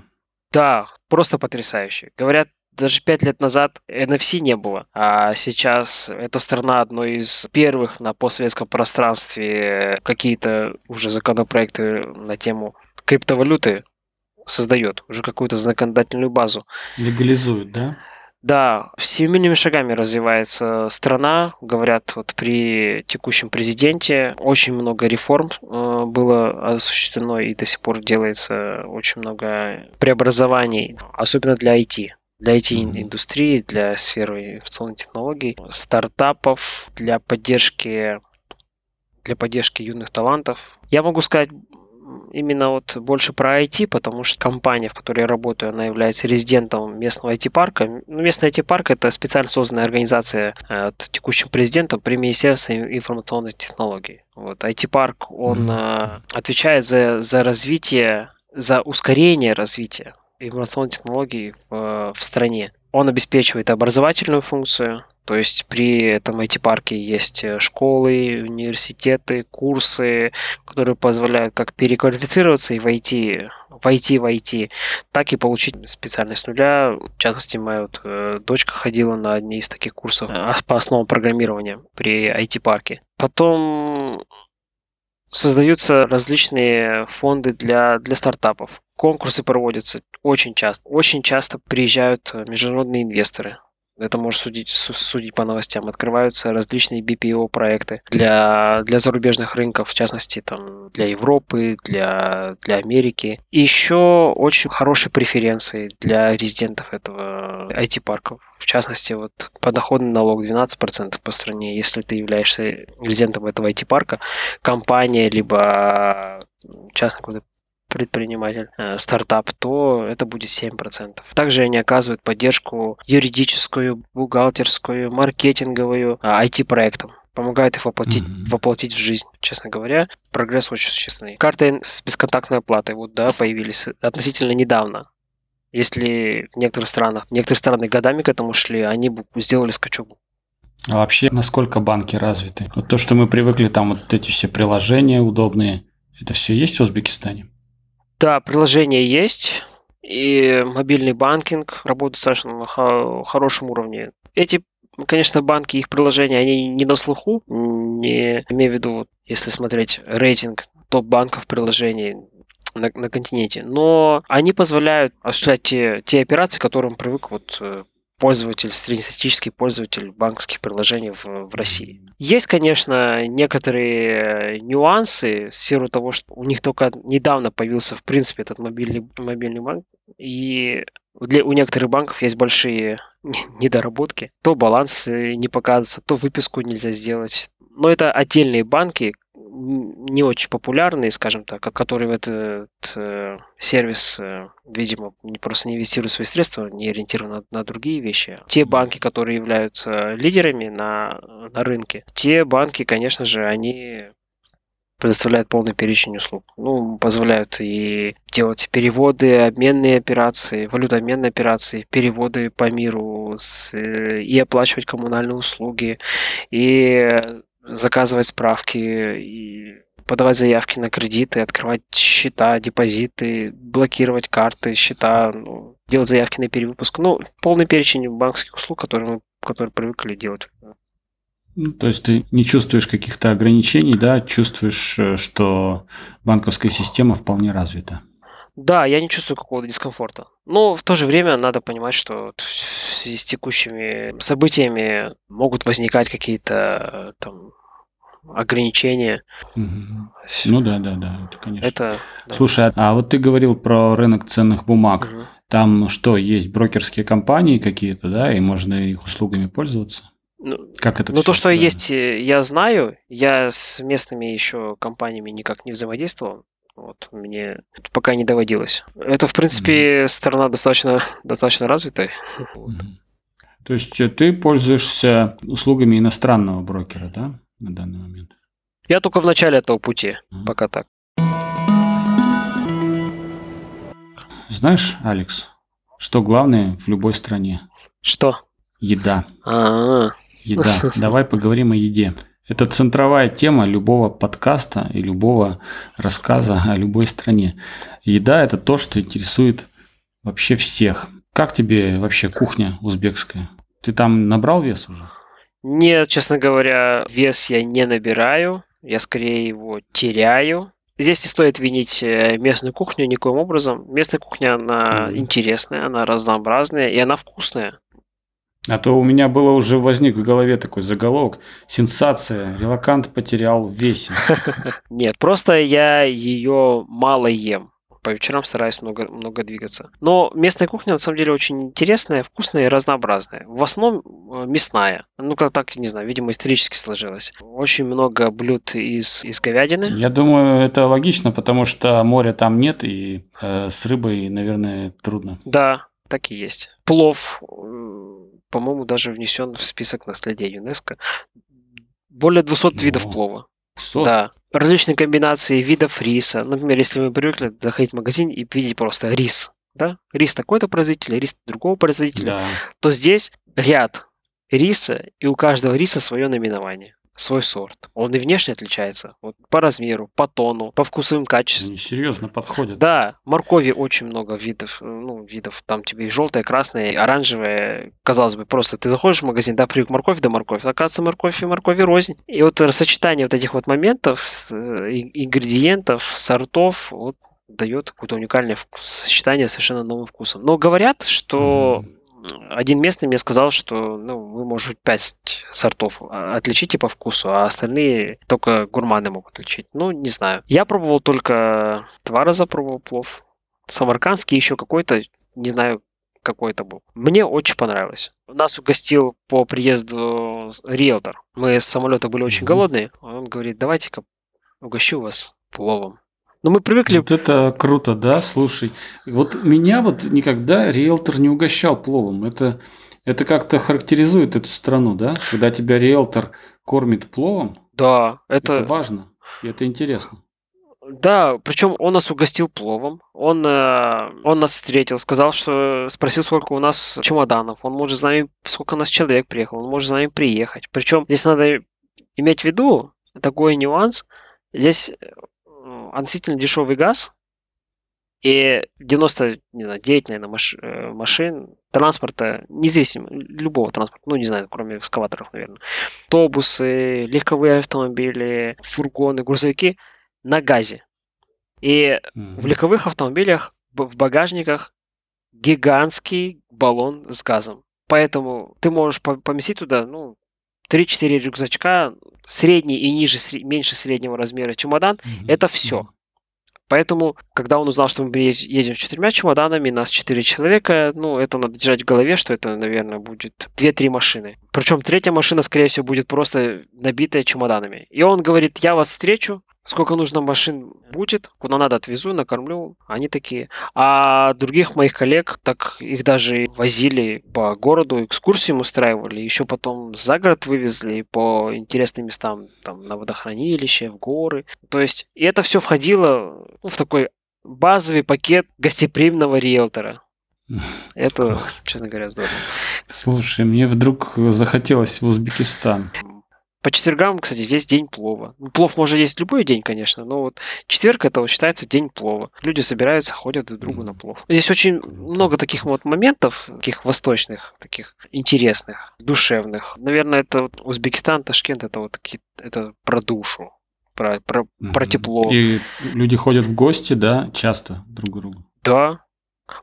Да, просто потрясающе. Говорят, даже пять лет назад NFC не было, а сейчас эта страна одной из первых на постсоветском пространстве какие-то уже законопроекты на тему криптовалюты создает уже какую-то законодательную базу. Легализует, да? Да, семимильными шагами развивается страна. Говорят, вот при текущем президенте очень много реформ э, было осуществлено и до сих пор делается очень много преобразований, особенно для IT для IT-индустрии, для сферы информационных технологий, стартапов, для поддержки для поддержки юных талантов. Я могу сказать именно вот больше про IT, потому что компания, в которой я работаю, она является резидентом местного IT-парка. Ну, местный IT-парк – это специально созданная организация э, от текущим президентом при Министерстве информационных технологий. Вот IT-парк, он mm-hmm. отвечает за, за развитие, за ускорение развития информационных технологий в, в стране. Он обеспечивает образовательную функцию, то есть при этом IT-парке есть э, школы, университеты, курсы, которые позволяют как переквалифицироваться и войти войти в IT, так и получить специальность с нуля. В частности, моя вот, э, дочка ходила на одни из таких курсов э, по основам программирования при IT-парке. Потом создаются различные фонды для, для стартапов. Конкурсы проводятся очень часто. Очень часто приезжают международные инвесторы это можешь судить, судить по новостям. Открываются различные BPO-проекты для, для зарубежных рынков, в частности, там, для Европы, для, для Америки. И еще очень хорошие преференции для резидентов этого IT-парка. В частности, вот подоходный налог 12% по стране. Если ты являешься резидентом этого IT-парка, компания либо частный какой-то предприниматель, э, стартап, то это будет 7%. Также они оказывают поддержку юридическую, бухгалтерскую, маркетинговую IT-проектам помогают их воплотить, mm-hmm. воплотить в жизнь, честно говоря. Прогресс очень существенный. Карты с бесконтактной оплатой вот, да, появились относительно недавно. Если в некоторых странах, некоторые страны годами к этому шли, они сделали скачок. А вообще, насколько банки развиты? Вот то, что мы привыкли, там вот эти все приложения удобные, это все есть в Узбекистане? Да, приложение есть, и мобильный банкинг работает достаточно на хорошем уровне. Эти, конечно, банки, их приложения, они не на слуху, не имею в виду, если смотреть рейтинг топ-банков приложений на, на континенте, но они позволяют осуществлять те, те операции, к которым привык вот э, пользователь, среднестатистический пользователь банковских приложений в, в России. Есть, конечно, некоторые нюансы в сферу того, что у них только недавно появился, в принципе, этот мобильный, мобильный банк, и для, у некоторых банков есть большие недоработки. То баланс не показывается, то выписку нельзя сделать. Но это отдельные банки, не очень популярные, скажем так, которые в этот э, сервис, э, видимо, не просто не инвестируют свои средства, не ориентированы на, на другие вещи. Те банки, которые являются лидерами на, на рынке, те банки, конечно же, они предоставляют полный перечень услуг. Ну, позволяют и делать переводы, обменные операции, валютообменные операции, переводы по миру с, э, и оплачивать коммунальные услуги, и заказывать справки и подавать заявки на кредиты, открывать счета, депозиты, блокировать карты, счета, ну, делать заявки на перевыпуск. Ну, полный перечень банковских услуг, которые мы которые привыкли делать. Ну, то есть ты не чувствуешь каких-то ограничений, да, чувствуешь, э, что банковская система вполне развита. Да, я не чувствую какого-то дискомфорта. Но в то же время надо понимать, что в связи с текущими событиями могут возникать какие-то там ограничения. Ну да, да, да, это конечно. Это, да. Слушай, а, а вот ты говорил про рынок ценных бумаг. Угу. Там что, есть брокерские компании какие-то, да, и можно их услугами пользоваться? Ну, как это? Ну, то, что да? есть, я знаю. Я с местными еще компаниями никак не взаимодействовал. Вот, мне пока не доводилось. Это, в принципе, mm страна достаточно, достаточно развитая. mm То есть э, ты пользуешься услугами иностранного брокера, да? На данный момент? Я только в начале этого пути, mm пока так. Знаешь, Алекс, что главное в любой стране? Что? Еда. А-а-а. Еда. Давай поговорим о еде. Это центровая тема любого подкаста и любого рассказа о любой стране. Еда – это то, что интересует вообще всех. Как тебе вообще кухня узбекская? Ты там набрал вес уже? Нет, честно говоря, вес я не набираю, я скорее его теряю. Здесь не стоит винить э, местную кухню никоим образом. Местная кухня, она mm. интересная, она разнообразная и она вкусная. А то у меня было уже возник в голове такой заголовок. Сенсация. Релакант потерял в весе. Нет, просто я ее мало ем. По вечерам стараюсь много, много двигаться. Но местная кухня на самом деле очень интересная, вкусная и разнообразная. В основном э, мясная. Ну, как так, не знаю, видимо, исторически сложилось. Очень много блюд из, из говядины. Я думаю, это логично, потому что моря там нет, и э, с рыбой, наверное, трудно. Да, так и есть. Плов, по-моему, даже внесен в список наследия ЮНЕСКо. Более 200 О, видов плова. 100? Да. Различные комбинации видов риса. Например, если мы привыкли заходить в магазин и видеть просто рис, да, рис такой-то производителя, рис другого производителя, Да. то здесь ряд риса, и у каждого риса свое наименование свой сорт. Он и внешне отличается. Вот по размеру, по тону, по вкусовым качествам. Они серьезно подходят. Да, моркови очень много видов, э, ну, видов. Там тебе и желтая, красная, и оранжевая. Казалось бы, просто ты заходишь в магазин, да, привык морковь да морковь. Оказывается, морковь и моркови рознь. И вот сочетание вот этих вот моментов, э, и- ингредиентов, сортов, вот дает какое-то уникальное сочетание совершенно новым вкусом. Но говорят, что Мгм. Один местный мне сказал, что ну, вы, может быть, пять сортов отличите по вкусу, а остальные только гурманы могут отличить. Ну, не знаю. Я пробовал только два раза пробовал плов. Самаркандский еще какой-то, не знаю, какой это был. Мне очень понравилось. Нас угостил по приезду риэлтор. Мы с самолета были очень голодные. Он говорит, давайте-ка угощу вас пловом. Но мы привыкли... Вот это круто, да? Слушай, вот меня вот никогда риэлтор не угощал пловом. Это, это как-то характеризует эту страну, да? Когда тебя риэлтор кормит пловом, Да, это, это... важно, и это интересно. Да, причем он нас угостил пловом. Он, э, он нас встретил, сказал, что спросил, сколько у нас чемоданов. Он может с нами, сколько у нас человек приехал, он может с нами приехать. Причем здесь надо иметь в виду такой нюанс. Здесь относительно дешевый газ, и 99, наверное, маш- э, машин, транспорта, независимо, любого транспорта, ну, не знаю, кроме экскаваторов, наверное, автобусы, легковые автомобили, фургоны, грузовики на газе. И Мгм. в легковых автомобилях в багажниках гигантский баллон с газом. Поэтому ты можешь по- поместить туда, ну, 3-4 рюкзачка, средний и ниже, меньше среднего размера чемодан, Мгм. это все. Поэтому, когда он узнал, что мы едем с четырьмя чемоданами, нас четыре человека, ну, это надо держать в голове, что это, наверное, будет 2-3 машины. Причем третья машина, скорее всего, будет просто набитая чемоданами. И он говорит, я вас встречу, сколько нужно машин будет, куда надо отвезу, накормлю. Они такие. А других моих коллег, так их даже возили по городу, экскурсии устраивали, еще потом за город вывезли по интересным местам, там, на водохранилище, в горы. То есть, и это все входило ну, в такой базовый пакет гостеприимного риэлтора. Это, Класс. честно говоря, здорово. Слушай, мне вдруг захотелось в Узбекистан. По четвергам, кстати, здесь день плова. Ну, Плов можно есть любой день, конечно, но вот четверг это вот считается день плова. Люди собираются, ходят друг другу на плов. Здесь очень много таких вот моментов, таких восточных, таких интересных, душевных. Наверное, это вот Узбекистан, Ташкент, это вот такие, это про душу, про, про, про Мгм. тепло. И люди ходят в гости, да, часто друг к другу. Да.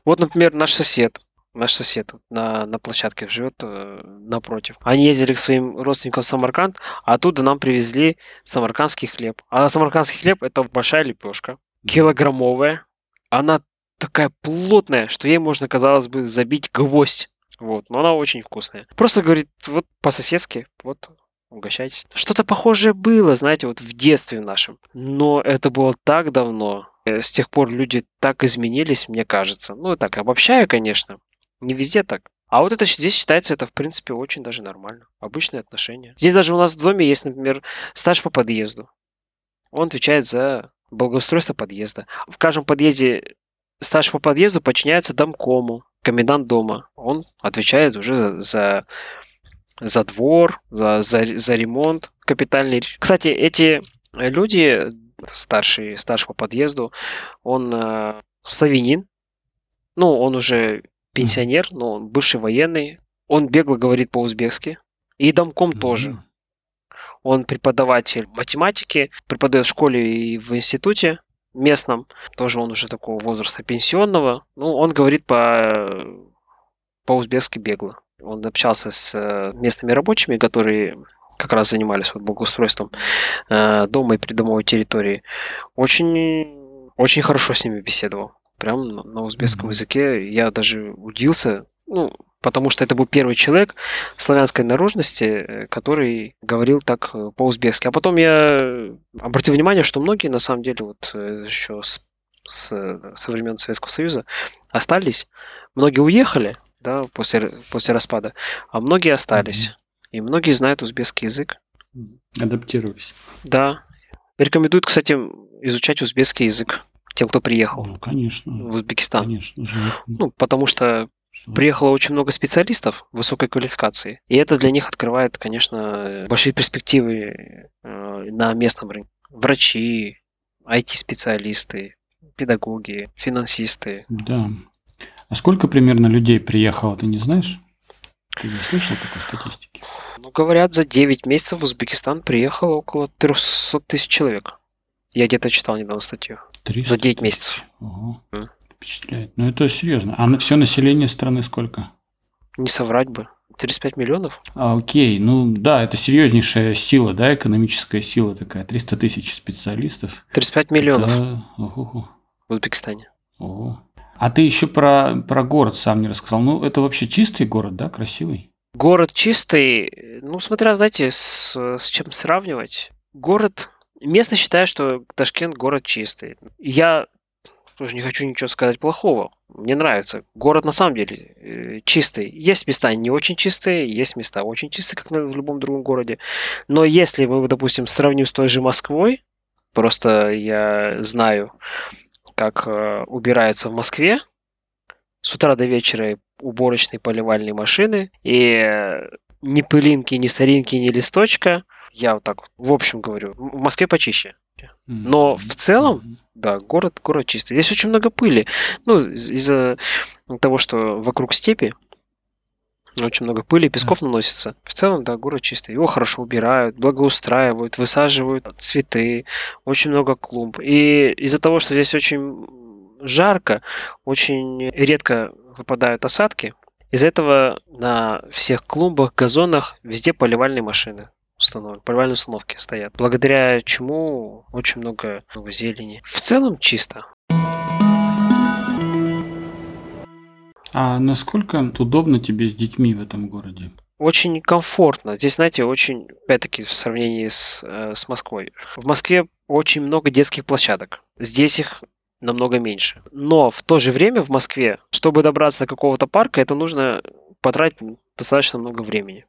Вот, например, наш сосед, наш сосед на, на площадке живет э, напротив. Они ездили к своим родственникам в Самарканд, а оттуда нам привезли самаркандский хлеб. А самаркандский хлеб это большая лепешка, килограммовая. Она такая плотная, что ей можно, казалось бы, забить гвоздь. Вот, но она очень вкусная. Просто говорит, вот по-соседски, вот, угощайтесь. Что-то похожее было, знаете, вот в детстве нашем. Но это было так давно. Э, С тех пор люди так изменились, мне кажется. Ну, так, обобщаю, конечно. Не везде так. А вот это здесь считается, это, в принципе, очень даже нормально. Обычные отношения. Здесь даже у нас в доме есть, например, старший по подъезду. Он отвечает за благоустройство подъезда. В каждом подъезде старший по подъезду подчиняется домкому, комендант дома. Он отвечает уже за, за, за двор, за, за, за ремонт капитальный. Кстати, эти люди, старший, старший по подъезду, он э, славянин. Ну, он уже пенсионер, но он бывший военный. Он бегло говорит по-узбекски. И домком тоже. Мгм. Он преподаватель математики, преподает в школе и в институте местном. Тоже он уже такого возраста пенсионного. Ну, он говорит по, по-узбекски бегло. Он общался с э, местными рабочими, которые как раз занимались вот благоустройством э, дома и придомовой территории. Очень, очень хорошо с ними беседовал. Прям на узбекском mm-hmm. языке. Я даже удивился, ну, потому что это был первый человек славянской наружности, э, который говорил так э, по-узбекски. А потом я обратил внимание, что многие, на самом деле, вот э, еще с, с, со времен Советского Союза остались. Многие уехали, да, после, после распада, а многие остались. Mm-hmm. И многие знают узбекский язык. Адаптировались. Да. Рекомендуют, кстати, изучать узбекский язык тем, кто приехал. Ну, конечно. В Узбекистан. Конечно. Ну, потому что приехало очень много специалистов высокой квалификации, и это для них открывает, конечно, большие перспективы э, на местном рынке. Врачи, IT-специалисты, педагоги, финансисты. Да. А сколько примерно людей приехало, ты не знаешь? Ты не слышал такой статистики? Ну, говорят, за 9 месяцев в Узбекистан приехало около 300 тысяч человек. Я где-то читал недавно статью. 300 за 9 месяцев. Ого. Mm. Впечатляет. Ну, это серьезно. А на все население страны сколько? Не соврать бы. 35 миллионов? А, окей, ну да, это серьезнейшая сила, да, экономическая сила такая, 300 тысяч специалистов. 35 миллионов это... в Узбекистане. Ого. А ты еще про, про город сам не рассказал. Ну, это вообще чистый город, да, красивый? Город чистый, ну, смотря, знаете, с, с чем сравнивать. Город, местно считаю, что Ташкент город чистый. Я тоже не хочу ничего сказать плохого. Мне нравится. Город на самом деле э, чистый. Есть места не очень чистые, есть места очень чистые, как в любом другом городе. Но если мы, допустим, сравним с той же Москвой, просто я знаю, как э, убираются в Москве, с утра до вечера уборочные поливальные машины, и ни пылинки, ни соринки, ни листочка. Я вот так в общем говорю. В Москве почище. Но в целом, да, город, город чистый. Здесь очень много пыли. Ну, из-за того, что вокруг степи, очень много пыли, песков наносится. В целом, да, город чистый. Его хорошо убирают, благоустраивают, высаживают цветы, очень много клумб. И из-за того, что здесь очень жарко, очень редко выпадают осадки, из-за этого на всех клумбах, газонах везде поливальные машины установлены, поливальные установки стоят, благодаря чему очень много, много зелени. В целом чисто. А насколько удобно тебе с детьми в этом городе? Очень комфортно. Здесь, знаете, очень, опять-таки, в сравнении с, э, с Москвой. В Москве очень много детских площадок. Здесь их намного меньше. Но в то же время в Москве, чтобы добраться до какого-то парка, это нужно потратить достаточно много времени.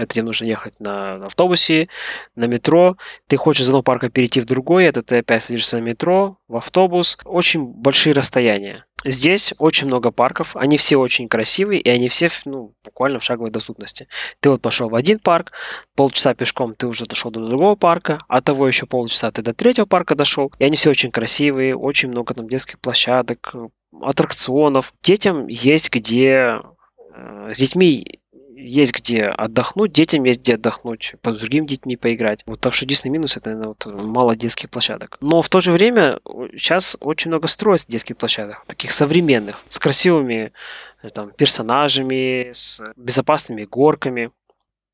Это тебе нужно ехать на автобусе, на метро. Ты хочешь из одного парка перейти в другой, это ты опять садишься на метро, в автобус. Очень большие расстояния. Здесь очень много парков, они все очень красивые, и они все ну, буквально в шаговой доступности. Ты вот пошел в один парк, полчаса пешком ты уже дошел до другого парка, а того еще полчаса ты до третьего парка дошел, и они все очень красивые, очень много там детских площадок, аттракционов. Детям есть где э, с детьми есть где отдохнуть, детям есть где отдохнуть, с другими детьми поиграть. Вот так что единственный минус это, наверное, вот мало детских площадок. Но в то же время сейчас очень много строится детских площадок, таких современных, с красивыми э, там, персонажами, с безопасными горками.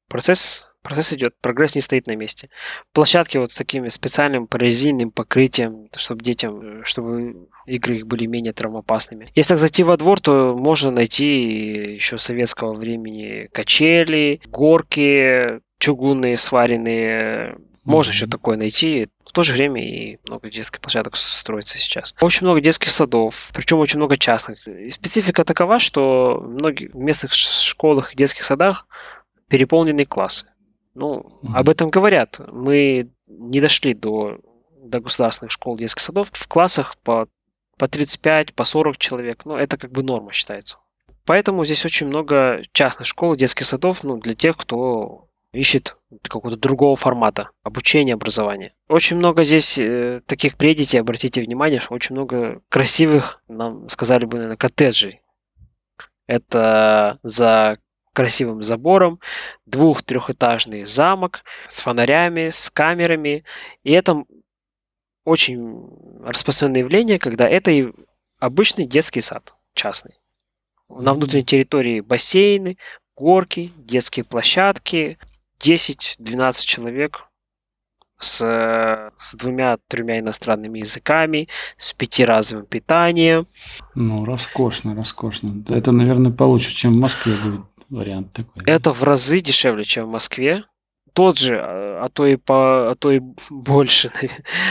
Процесс процесс идет, прогресс не стоит на месте. Площадки вот с такими специальным прорезиненным покрытием, чтобы детям, чтобы игры их были менее травмоопасными. Если так зайти во двор, то можно найти еще советского времени качели, горки, чугунные сваренные. Можно mm-hmm. еще такое найти. В то же время и много детских площадок строится сейчас. Очень много детских садов, причем очень много частных. И специфика такова, что в многих местных школах и детских садах переполнены классы. Ну, mm-hmm. об этом говорят. Мы не дошли до, до государственных школ, детских садов. В классах по, по 35, по 40 человек. Ну, это как бы норма считается. Поэтому здесь очень много частных школ и детских садов ну, для тех, кто ищет какого-то другого формата обучения, образования. Очень много здесь э, таких предетей, обратите внимание, что очень много красивых, нам сказали бы, наверное, коттеджей. Это за красивым забором, двух-трехэтажный замок с фонарями, с камерами. И это очень распространенное явление, когда это и обычный детский сад частный. На внутренней территории бассейны, горки, детские площадки, 10-12 человек с, с двумя-тремя иностранными языками, с пятиразовым питанием. Ну, роскошно, роскошно. Это, наверное, получше, чем в Москве будет вариант такой. Это в разы дешевле, чем в Москве. Тот же, а, а то и, по, а то и больше,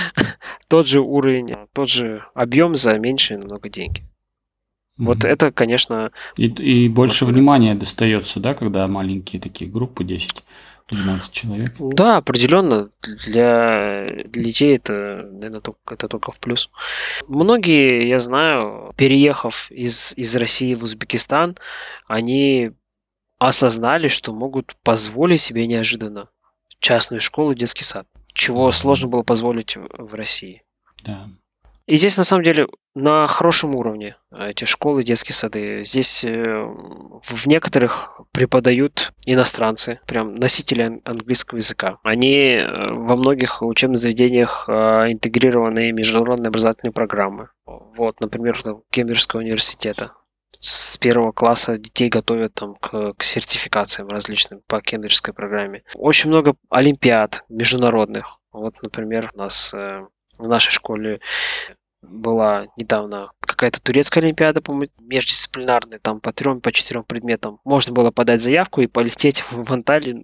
тот же уровень, тот же объем за меньшие намного деньги. Mm-hmm. Вот это, конечно... И, и больше внимания достается, да, когда маленькие такие группы, 10 12 человек. Да, определенно. Для, для детей это, наверное, только, это только в плюс. Многие, я знаю, переехав из, из России в Узбекистан, они осознали, что могут позволить себе неожиданно частную школу и детский сад, чего сложно было позволить в России. Да. И здесь, на самом деле, на хорошем уровне э, эти школы, детские сады. Здесь э, в некоторых преподают иностранцы, прям носители английского языка. Они э, во многих учебных заведениях интегрированы международные образовательные программы. Вот, например, Кембриджского университета. С первого класса детей готовят там к, к сертификациям различным по кембриджской программе. Очень много олимпиад международных. Вот, например, у нас в нашей школе была недавно какая-то турецкая олимпиада, по-моему, междисциплинарная, там по трем, по четырем предметам. Можно было подать заявку и полететь в Анталию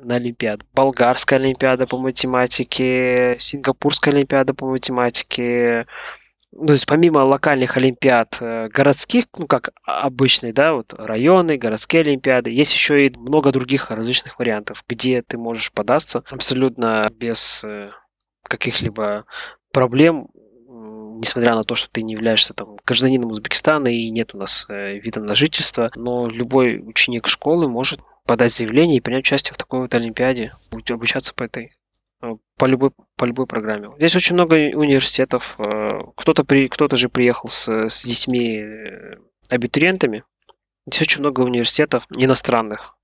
на Олимпиаду. Болгарская Олимпиада по математике, Сингапурская Олимпиада по математике. Ну, то есть помимо локальных Олимпиад э, городских, ну как обычные, да, вот районы, городские Олимпиады, есть еще и много других различных вариантов, где ты можешь податься абсолютно без э, каких-либо проблем, несмотря на то, что ты не являешься там гражданином Узбекистана и нет у нас э, вида на жительство, но любой ученик школы может подать заявление и принять участие в такой вот олимпиаде, обучаться по этой по любой, по любой программе. Здесь очень много университетов. Э, кто-то, при, кто-то же приехал с, с детьми э, абитуриентами. Здесь очень много университетов иностранных.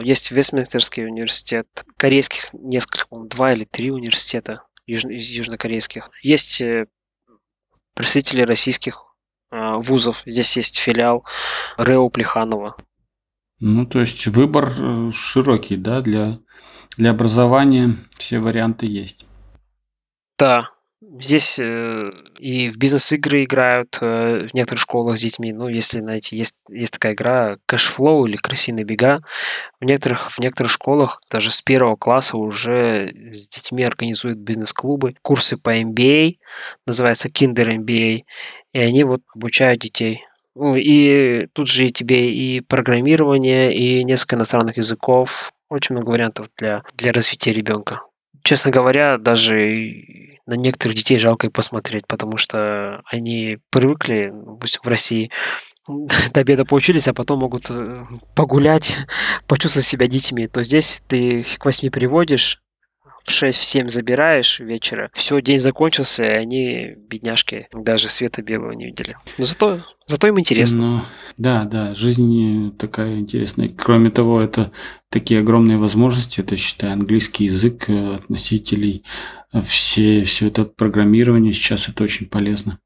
Есть Вестминстерский университет, корейских несколько, два или три университета южно- южнокорейских. Есть представители российских э, вузов. Здесь есть филиал РЭО Плеханова. Ну, то есть выбор э, широкий, да, для, для образования все варианты есть. Да, Здесь э, и в бизнес-игры играют э, в некоторых школах с детьми. Ну, если, знаете, есть, есть такая игра Cashflow или крысиные бега. В некоторых, в некоторых школах даже с первого класса уже с детьми организуют бизнес-клубы. Курсы по MBA, называется Kinder MBA. И они вот обучают детей. Ну, и тут же тебе и программирование, и несколько иностранных языков. Очень много вариантов для, для развития ребенка. Честно говоря, даже на некоторых детей жалко и посмотреть, потому что они привыкли, пусть в России, до обеда поучились, а потом могут э, погулять, почувствовать себя детьми, то здесь ты их к восьми приводишь, в 6-7 забираешь вечера, все, день закончился, и они, бедняжки, даже света белого не видели. Но зато, зато им интересно. Ну, да, да, жизнь такая интересная. Кроме того, это такие огромные возможности, это, считай, английский язык э, от носителей, э, все, все это программирование сейчас это очень полезно.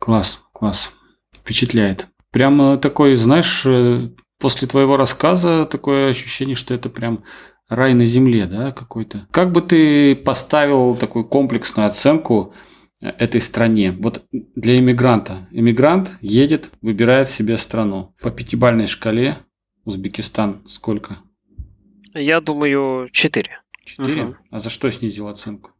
Класс, класс. Впечатляет. Прямо такой, знаешь, э, после твоего рассказа такое ощущение, что это прям рай на земле, да, какой-то. Как бы ты поставил такую комплексную оценку э, этой стране? Вот для иммигранта. Иммигрант едет, выбирает себе страну. По пятибальной шкале Узбекистан сколько? Я думаю, 4. 4? Угу. А за что снизил оценку?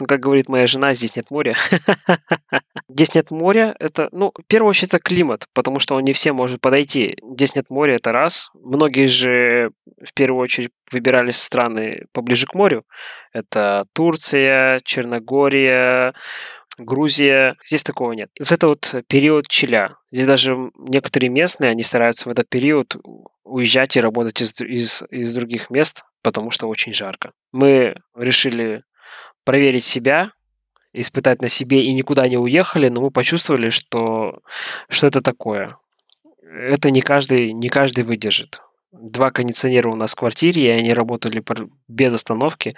Ну, как говорит моя жена, здесь нет моря. Здесь нет моря, это, ну, в первую очередь, это климат, потому что он не всем может подойти. Здесь нет моря, это раз. Многие же в первую очередь выбирали страны поближе к морю. Это Турция, Черногория, Грузия. Здесь такого нет. Вот это вот период чиля. Здесь даже некоторые местные, они стараются в этот период уезжать и работать из, из, из других мест, потому что очень жарко. Мы решили проверить себя, испытать на себе и никуда не уехали, но мы почувствовали, что, что это такое. Это не каждый, не каждый выдержит. Два кондиционера у нас в квартире, и они работали без остановки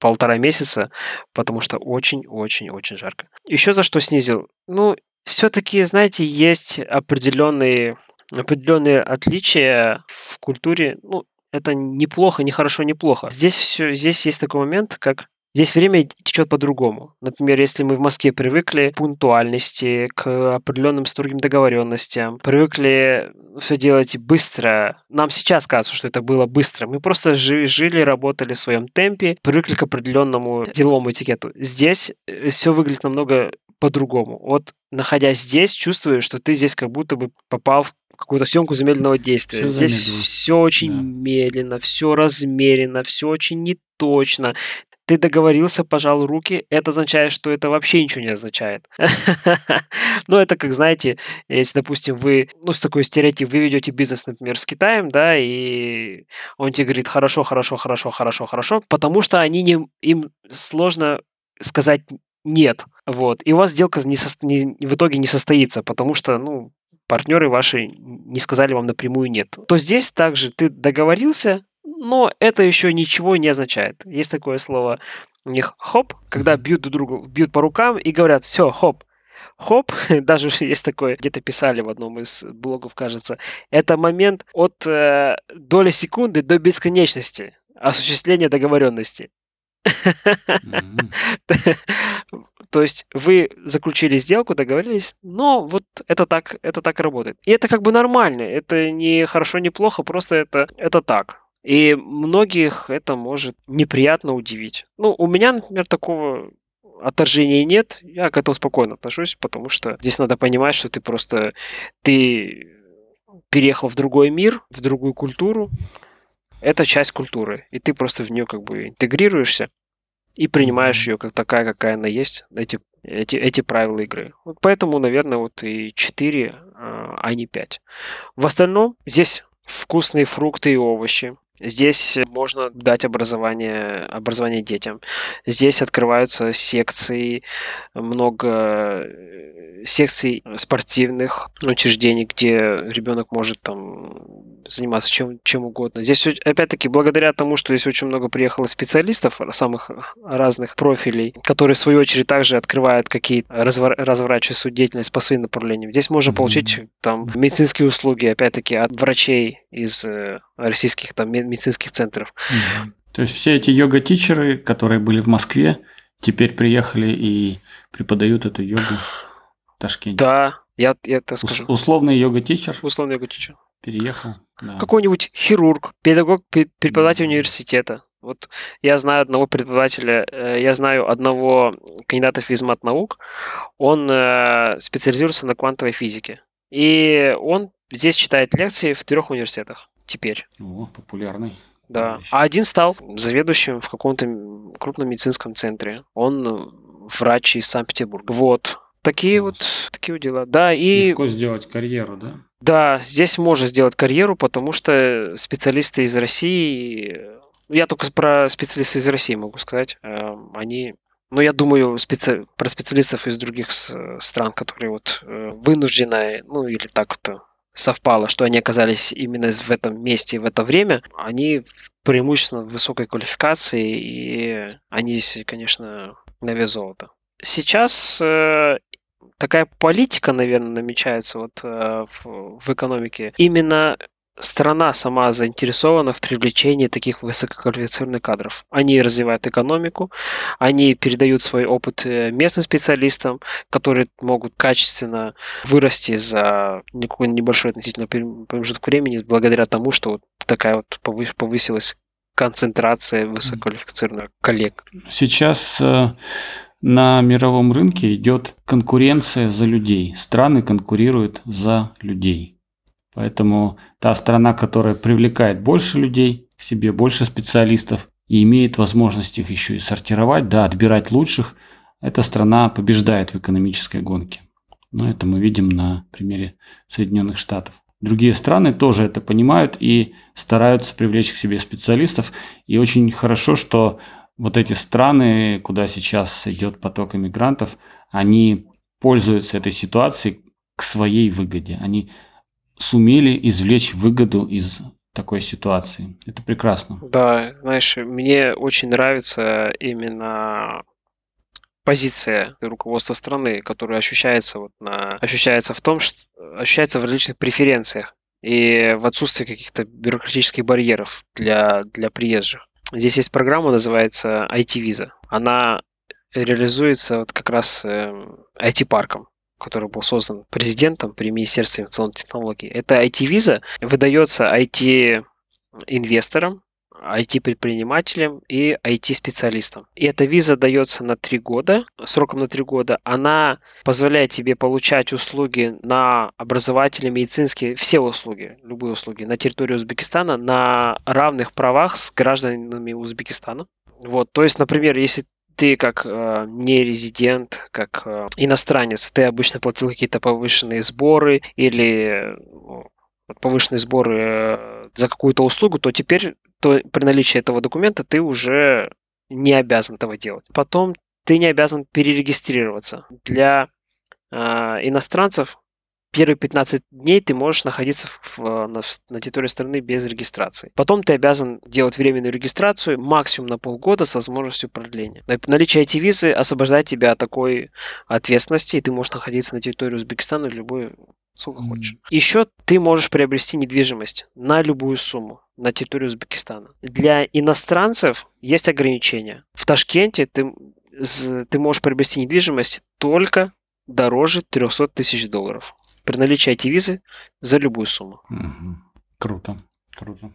полтора месяца, потому что очень-очень-очень жарко. Еще за что снизил? Ну, все-таки, знаете, есть определенные, определенные отличия в культуре. Ну, это неплохо, не хорошо, неплохо. Здесь все, здесь есть такой момент, как Здесь время течет по-другому. Например, если мы в Москве привыкли к пунктуальности, к определенным строгим договоренностям, привыкли все делать быстро. Нам сейчас кажется, что это было быстро. Мы просто жили, работали в своем темпе, привыкли к определенному деловому этикету. Здесь э, все выглядит намного по-другому. Вот находясь здесь, чувствую, что ты здесь как будто бы попал в какую-то съемку замедленного действия. Все здесь все очень да. медленно, все размеренно, все очень неточно ты договорился, пожал руки, это означает, что это вообще ничего не означает. Ну, это как, знаете, если, допустим, вы, ну, с такой стереотип, вы ведете бизнес, например, с Китаем, да, и он тебе говорит, хорошо, хорошо, хорошо, хорошо, хорошо, потому что они не, им сложно сказать нет, вот, и у вас сделка не, со, не, в итоге не состоится, потому что, ну, партнеры ваши не сказали вам напрямую нет. То здесь также ты договорился, но это еще ничего не означает. Есть такое слово у них хоп, когда бьют друг другу, бьют по рукам и говорят, все, хоп, хоп, даже есть такое, где-то писали в одном из блогов, кажется, это момент от э, доли секунды до бесконечности осуществления договоренности. То есть вы заключили сделку, договорились, но вот это так, это так работает. И это как бы нормально, это не хорошо, не плохо, просто это, это так. И многих это может неприятно удивить. Ну, у меня, например, такого отторжения нет, я к этому спокойно отношусь, потому что здесь надо понимать, что ты просто ты переехал в другой мир, в другую культуру. Это часть культуры, и ты просто в нее как бы интегрируешься и принимаешь ее как такая, какая она есть, эти, эти, эти правила игры. Вот поэтому, наверное, вот и 4, а, а не 5. В остальном здесь вкусные фрукты и овощи, Здесь можно дать образование, образование детям. Здесь открываются секции, много э, секций спортивных учреждений, где ребенок может там заниматься чем, чем угодно. Здесь, опять-таки, благодаря тому, что здесь очень много приехало специалистов самых разных профилей, которые, в свою очередь, также открывают какие-то, развор, разворачивают свою деятельность по своим направлениям. Здесь можно mm-hmm. получить там медицинские услуги, опять-таки, от врачей из э, российских там медицинских центров. Mm-hmm. То есть все эти йога-тичеры, которые были в Москве, теперь приехали и преподают эту йогу в Ташкенте. Да, я, я это скажу. Условный йога-тичер? Условный йога-тичер. Переехал. Да. Какой-нибудь хирург, педагог, преподаватель университета. Вот я знаю одного преподавателя, э, я знаю одного кандидата физмат-наук, он э, специализируется на квантовой физике. И он здесь читает лекции в трех университетах теперь. О, популярный. Да. А один стал заведующим в каком-то крупном медицинском центре. Он врач из Санкт-Петербурга. Вот. Такие вот, такие вот дела. Да, и... Легко сделать карьеру, да? Да, здесь можно сделать карьеру, потому что специалисты из России, я только про специалистов из России могу сказать, эм, они, ну, я думаю, специ... про специалистов из других стран, которые вот э, вынуждены, ну, или так вот совпало, что они оказались именно в этом месте в это время, они преимущественно высокой квалификации, и они здесь, конечно, на вес золота. Сейчас э, такая политика, наверное, намечается вот э, в, в экономике. Именно страна сама заинтересована в привлечении таких высококвалифицированных кадров. Они развивают экономику, они передают свой опыт э, местным специалистам, которые могут качественно вырасти за какой небольшой относительно промежуток времени благодаря тому, что вот такая вот повысилась концентрация высококвалифицированных коллег. Сейчас э, на мировом рынке идет конкуренция за людей. Страны конкурируют за людей. Поэтому та страна, которая привлекает больше людей к себе, больше специалистов и имеет возможность их еще и сортировать, да, отбирать лучших, эта страна побеждает в экономической гонке. Но это мы видим на примере Соединенных Штатов. Другие страны тоже это понимают и стараются привлечь к себе специалистов. И очень хорошо, что вот эти страны, куда сейчас идет поток иммигрантов, они пользуются этой ситуацией к своей выгоде. Они сумели извлечь выгоду из такой ситуации. Это прекрасно. Да, знаешь, мне очень нравится именно позиция руководства страны, которая ощущается вот на ощущается в том, что ощущается в различных преференциях. и в отсутствии каких-то бюрократических барьеров для, для приезжих. Здесь есть программа, называется IT-виза. Она реализуется вот как раз IT-парком эм, который был создан президентом при Министерстве информационных технологий. Это IT-виза, выдается IT-инвесторам, IT-предпринимателям и IT-специалистам. И эта виза дается на три года, сроком на три года. Она позволяет тебе получать услуги на образовательные, медицинские, все услуги, любые услуги на территории Узбекистана на равных правах с гражданами Узбекистана. Вот, то есть, например, если ты как э, не резидент, как э, иностранец, ты обычно платил какие-то повышенные сборы или ну, повышенные сборы э, за какую-то услугу, то теперь то при наличии этого документа ты уже не обязан этого делать. Потом ты не обязан перерегистрироваться. Для э, иностранцев первые 15 дней ты можешь находиться в, на, на территории страны без регистрации. Потом ты обязан делать временную регистрацию максимум на полгода с возможностью продления. Наличие IT-визы освобождает тебя от такой ответственности, и ты можешь находиться на территории Узбекистана любой сколько mm. хочешь. Еще ты можешь приобрести недвижимость на любую сумму на территории Узбекистана. Для иностранцев есть ограничения. В Ташкенте ты, ты можешь приобрести недвижимость только дороже 300 тысяч долларов при наличии IT-визы за любую сумму. Угу. Круто, круто.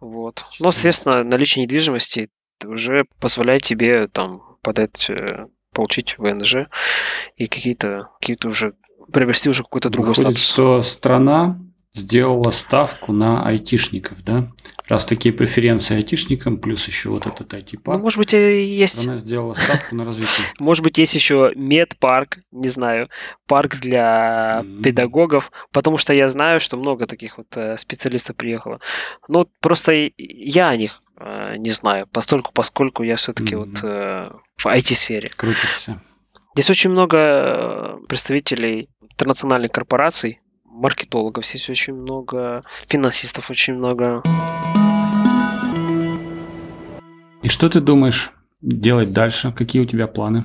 Вот. Но, соответственно, наличие недвижимости уже позволяет тебе там подать, э, получить ВНЖ и какие-то какие уже приобрести уже какой-то другой Выходит, статус. что страна сделала ставку на айтишников, да? Раз такие преференции айтишникам, плюс еще вот этот IT-парк. Ну, может быть, есть... Она сделала ставку на развитие. Может быть, есть еще медпарк, не знаю, парк для mm-hmm. педагогов, потому что я знаю, что много таких вот э, специалистов приехало. Ну, просто я о них э, не знаю, постольку, поскольку я все-таки mm-hmm. вот э, в IT-сфере. Крутишься. Здесь очень много представителей интернациональных корпораций, маркетологов здесь очень много, финансистов очень много. И что ты думаешь делать дальше? Какие у тебя планы?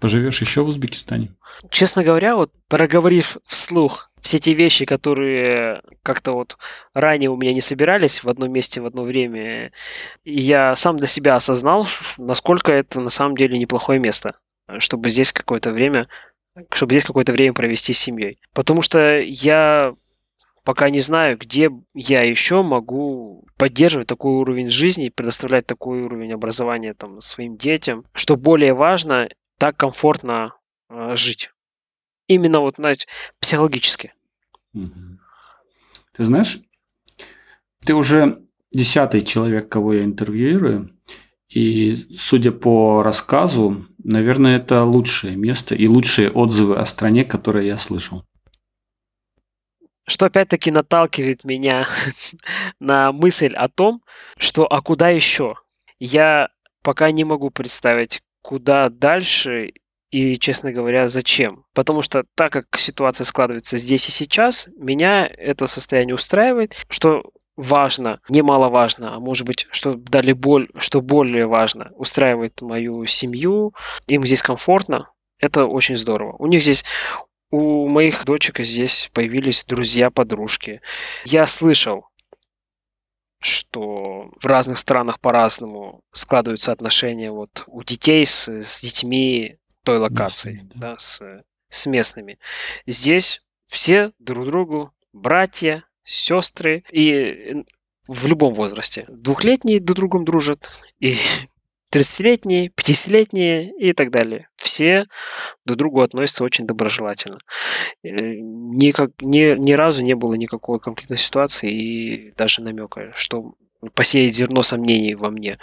Поживешь еще в Узбекистане? Честно говоря, вот проговорив вслух все те вещи, которые как-то вот ранее у меня не собирались в одном месте в одно время, я сам для себя осознал, насколько это на самом деле неплохое место, чтобы здесь какое-то время чтобы здесь какое-то время провести с семьей. Потому что я пока не знаю, где я еще могу поддерживать такой уровень жизни, предоставлять такой уровень образования там, своим детям. Что более важно, так комфортно э, жить. Именно вот, знаете, психологически. Ты знаешь, ты уже десятый человек, кого я интервьюирую, и судя по рассказу, наверное, это лучшее место и лучшие отзывы о стране, которые я слышал. Что опять-таки наталкивает меня на мысль о том, что а куда еще? Я пока не могу представить, куда дальше и, честно говоря, зачем. Потому что так как ситуация складывается здесь и сейчас, меня это состояние устраивает, что важно, немаловажно, а может быть, что дали боль, что более важно, устраивает мою семью, им здесь комфортно, это очень здорово. У них здесь у моих дочек здесь появились друзья-подружки. Я слышал, что в разных странах по-разному складываются отношения вот у детей с, с детьми той локации, местными, да. Да, с, с местными. Здесь все друг другу братья, сестры, и в любом возрасте. Двухлетние друг другом дружат, и 30-летние, 50-летние и так далее. Все друг к другу относятся очень доброжелательно. Э, никак, ни, ни разу не было никакой конфликтной ситуации и даже намека, что посеять зерно сомнений во мне.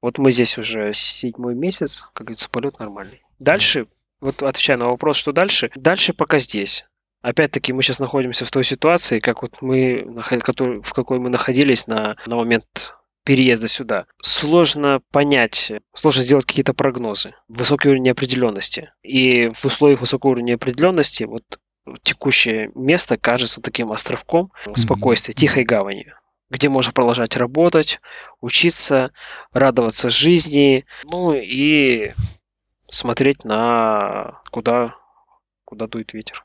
Вот мы здесь уже седьмой месяц, как говорится, полет нормальный. Дальше, вот отвечая на вопрос, что дальше, дальше пока здесь. Опять-таки мы сейчас находимся в той ситуации, как вот мы, в какой мы находились на, на момент переезда сюда. Сложно понять, сложно сделать какие-то прогнозы. Высокий уровень неопределенности. И в условиях высокого уровня неопределенности вот текущее место кажется таким островком спокойствия, тихой гавани где можно продолжать работать, учиться, радоваться жизни, ну и смотреть на куда, куда дует ветер.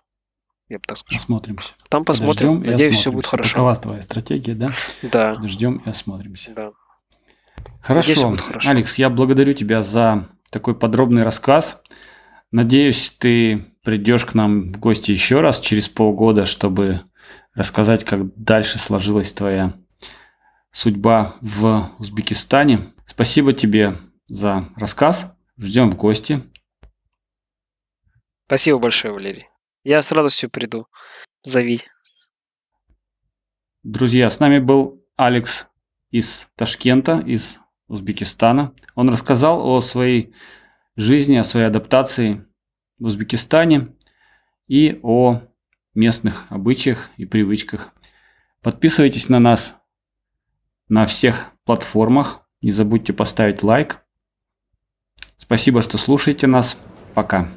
Я бы так скажу. Осмотримся. Там посмотрим. Подождем Надеюсь, все будет хорошо. Такова твоя стратегия, да? Да, Ждем и осмотримся. да. Хорошо. Надеюсь, будет хорошо. Алекс, я благодарю тебя за такой подробный рассказ. Надеюсь, ты придешь к нам в гости еще раз через полгода, чтобы рассказать, как дальше сложилась твоя судьба в Узбекистане. Спасибо тебе за рассказ. Ждем в гости. Спасибо большое, Валерий. Я с радостью приду. Зови. Друзья, с нами был Алекс из Ташкента, из Узбекистана. Он рассказал о своей жизни, о своей адаптации в Узбекистане и о местных обычаях и привычках. Подписывайтесь на нас на всех платформах. Не забудьте поставить лайк. Спасибо, что слушаете нас. Пока.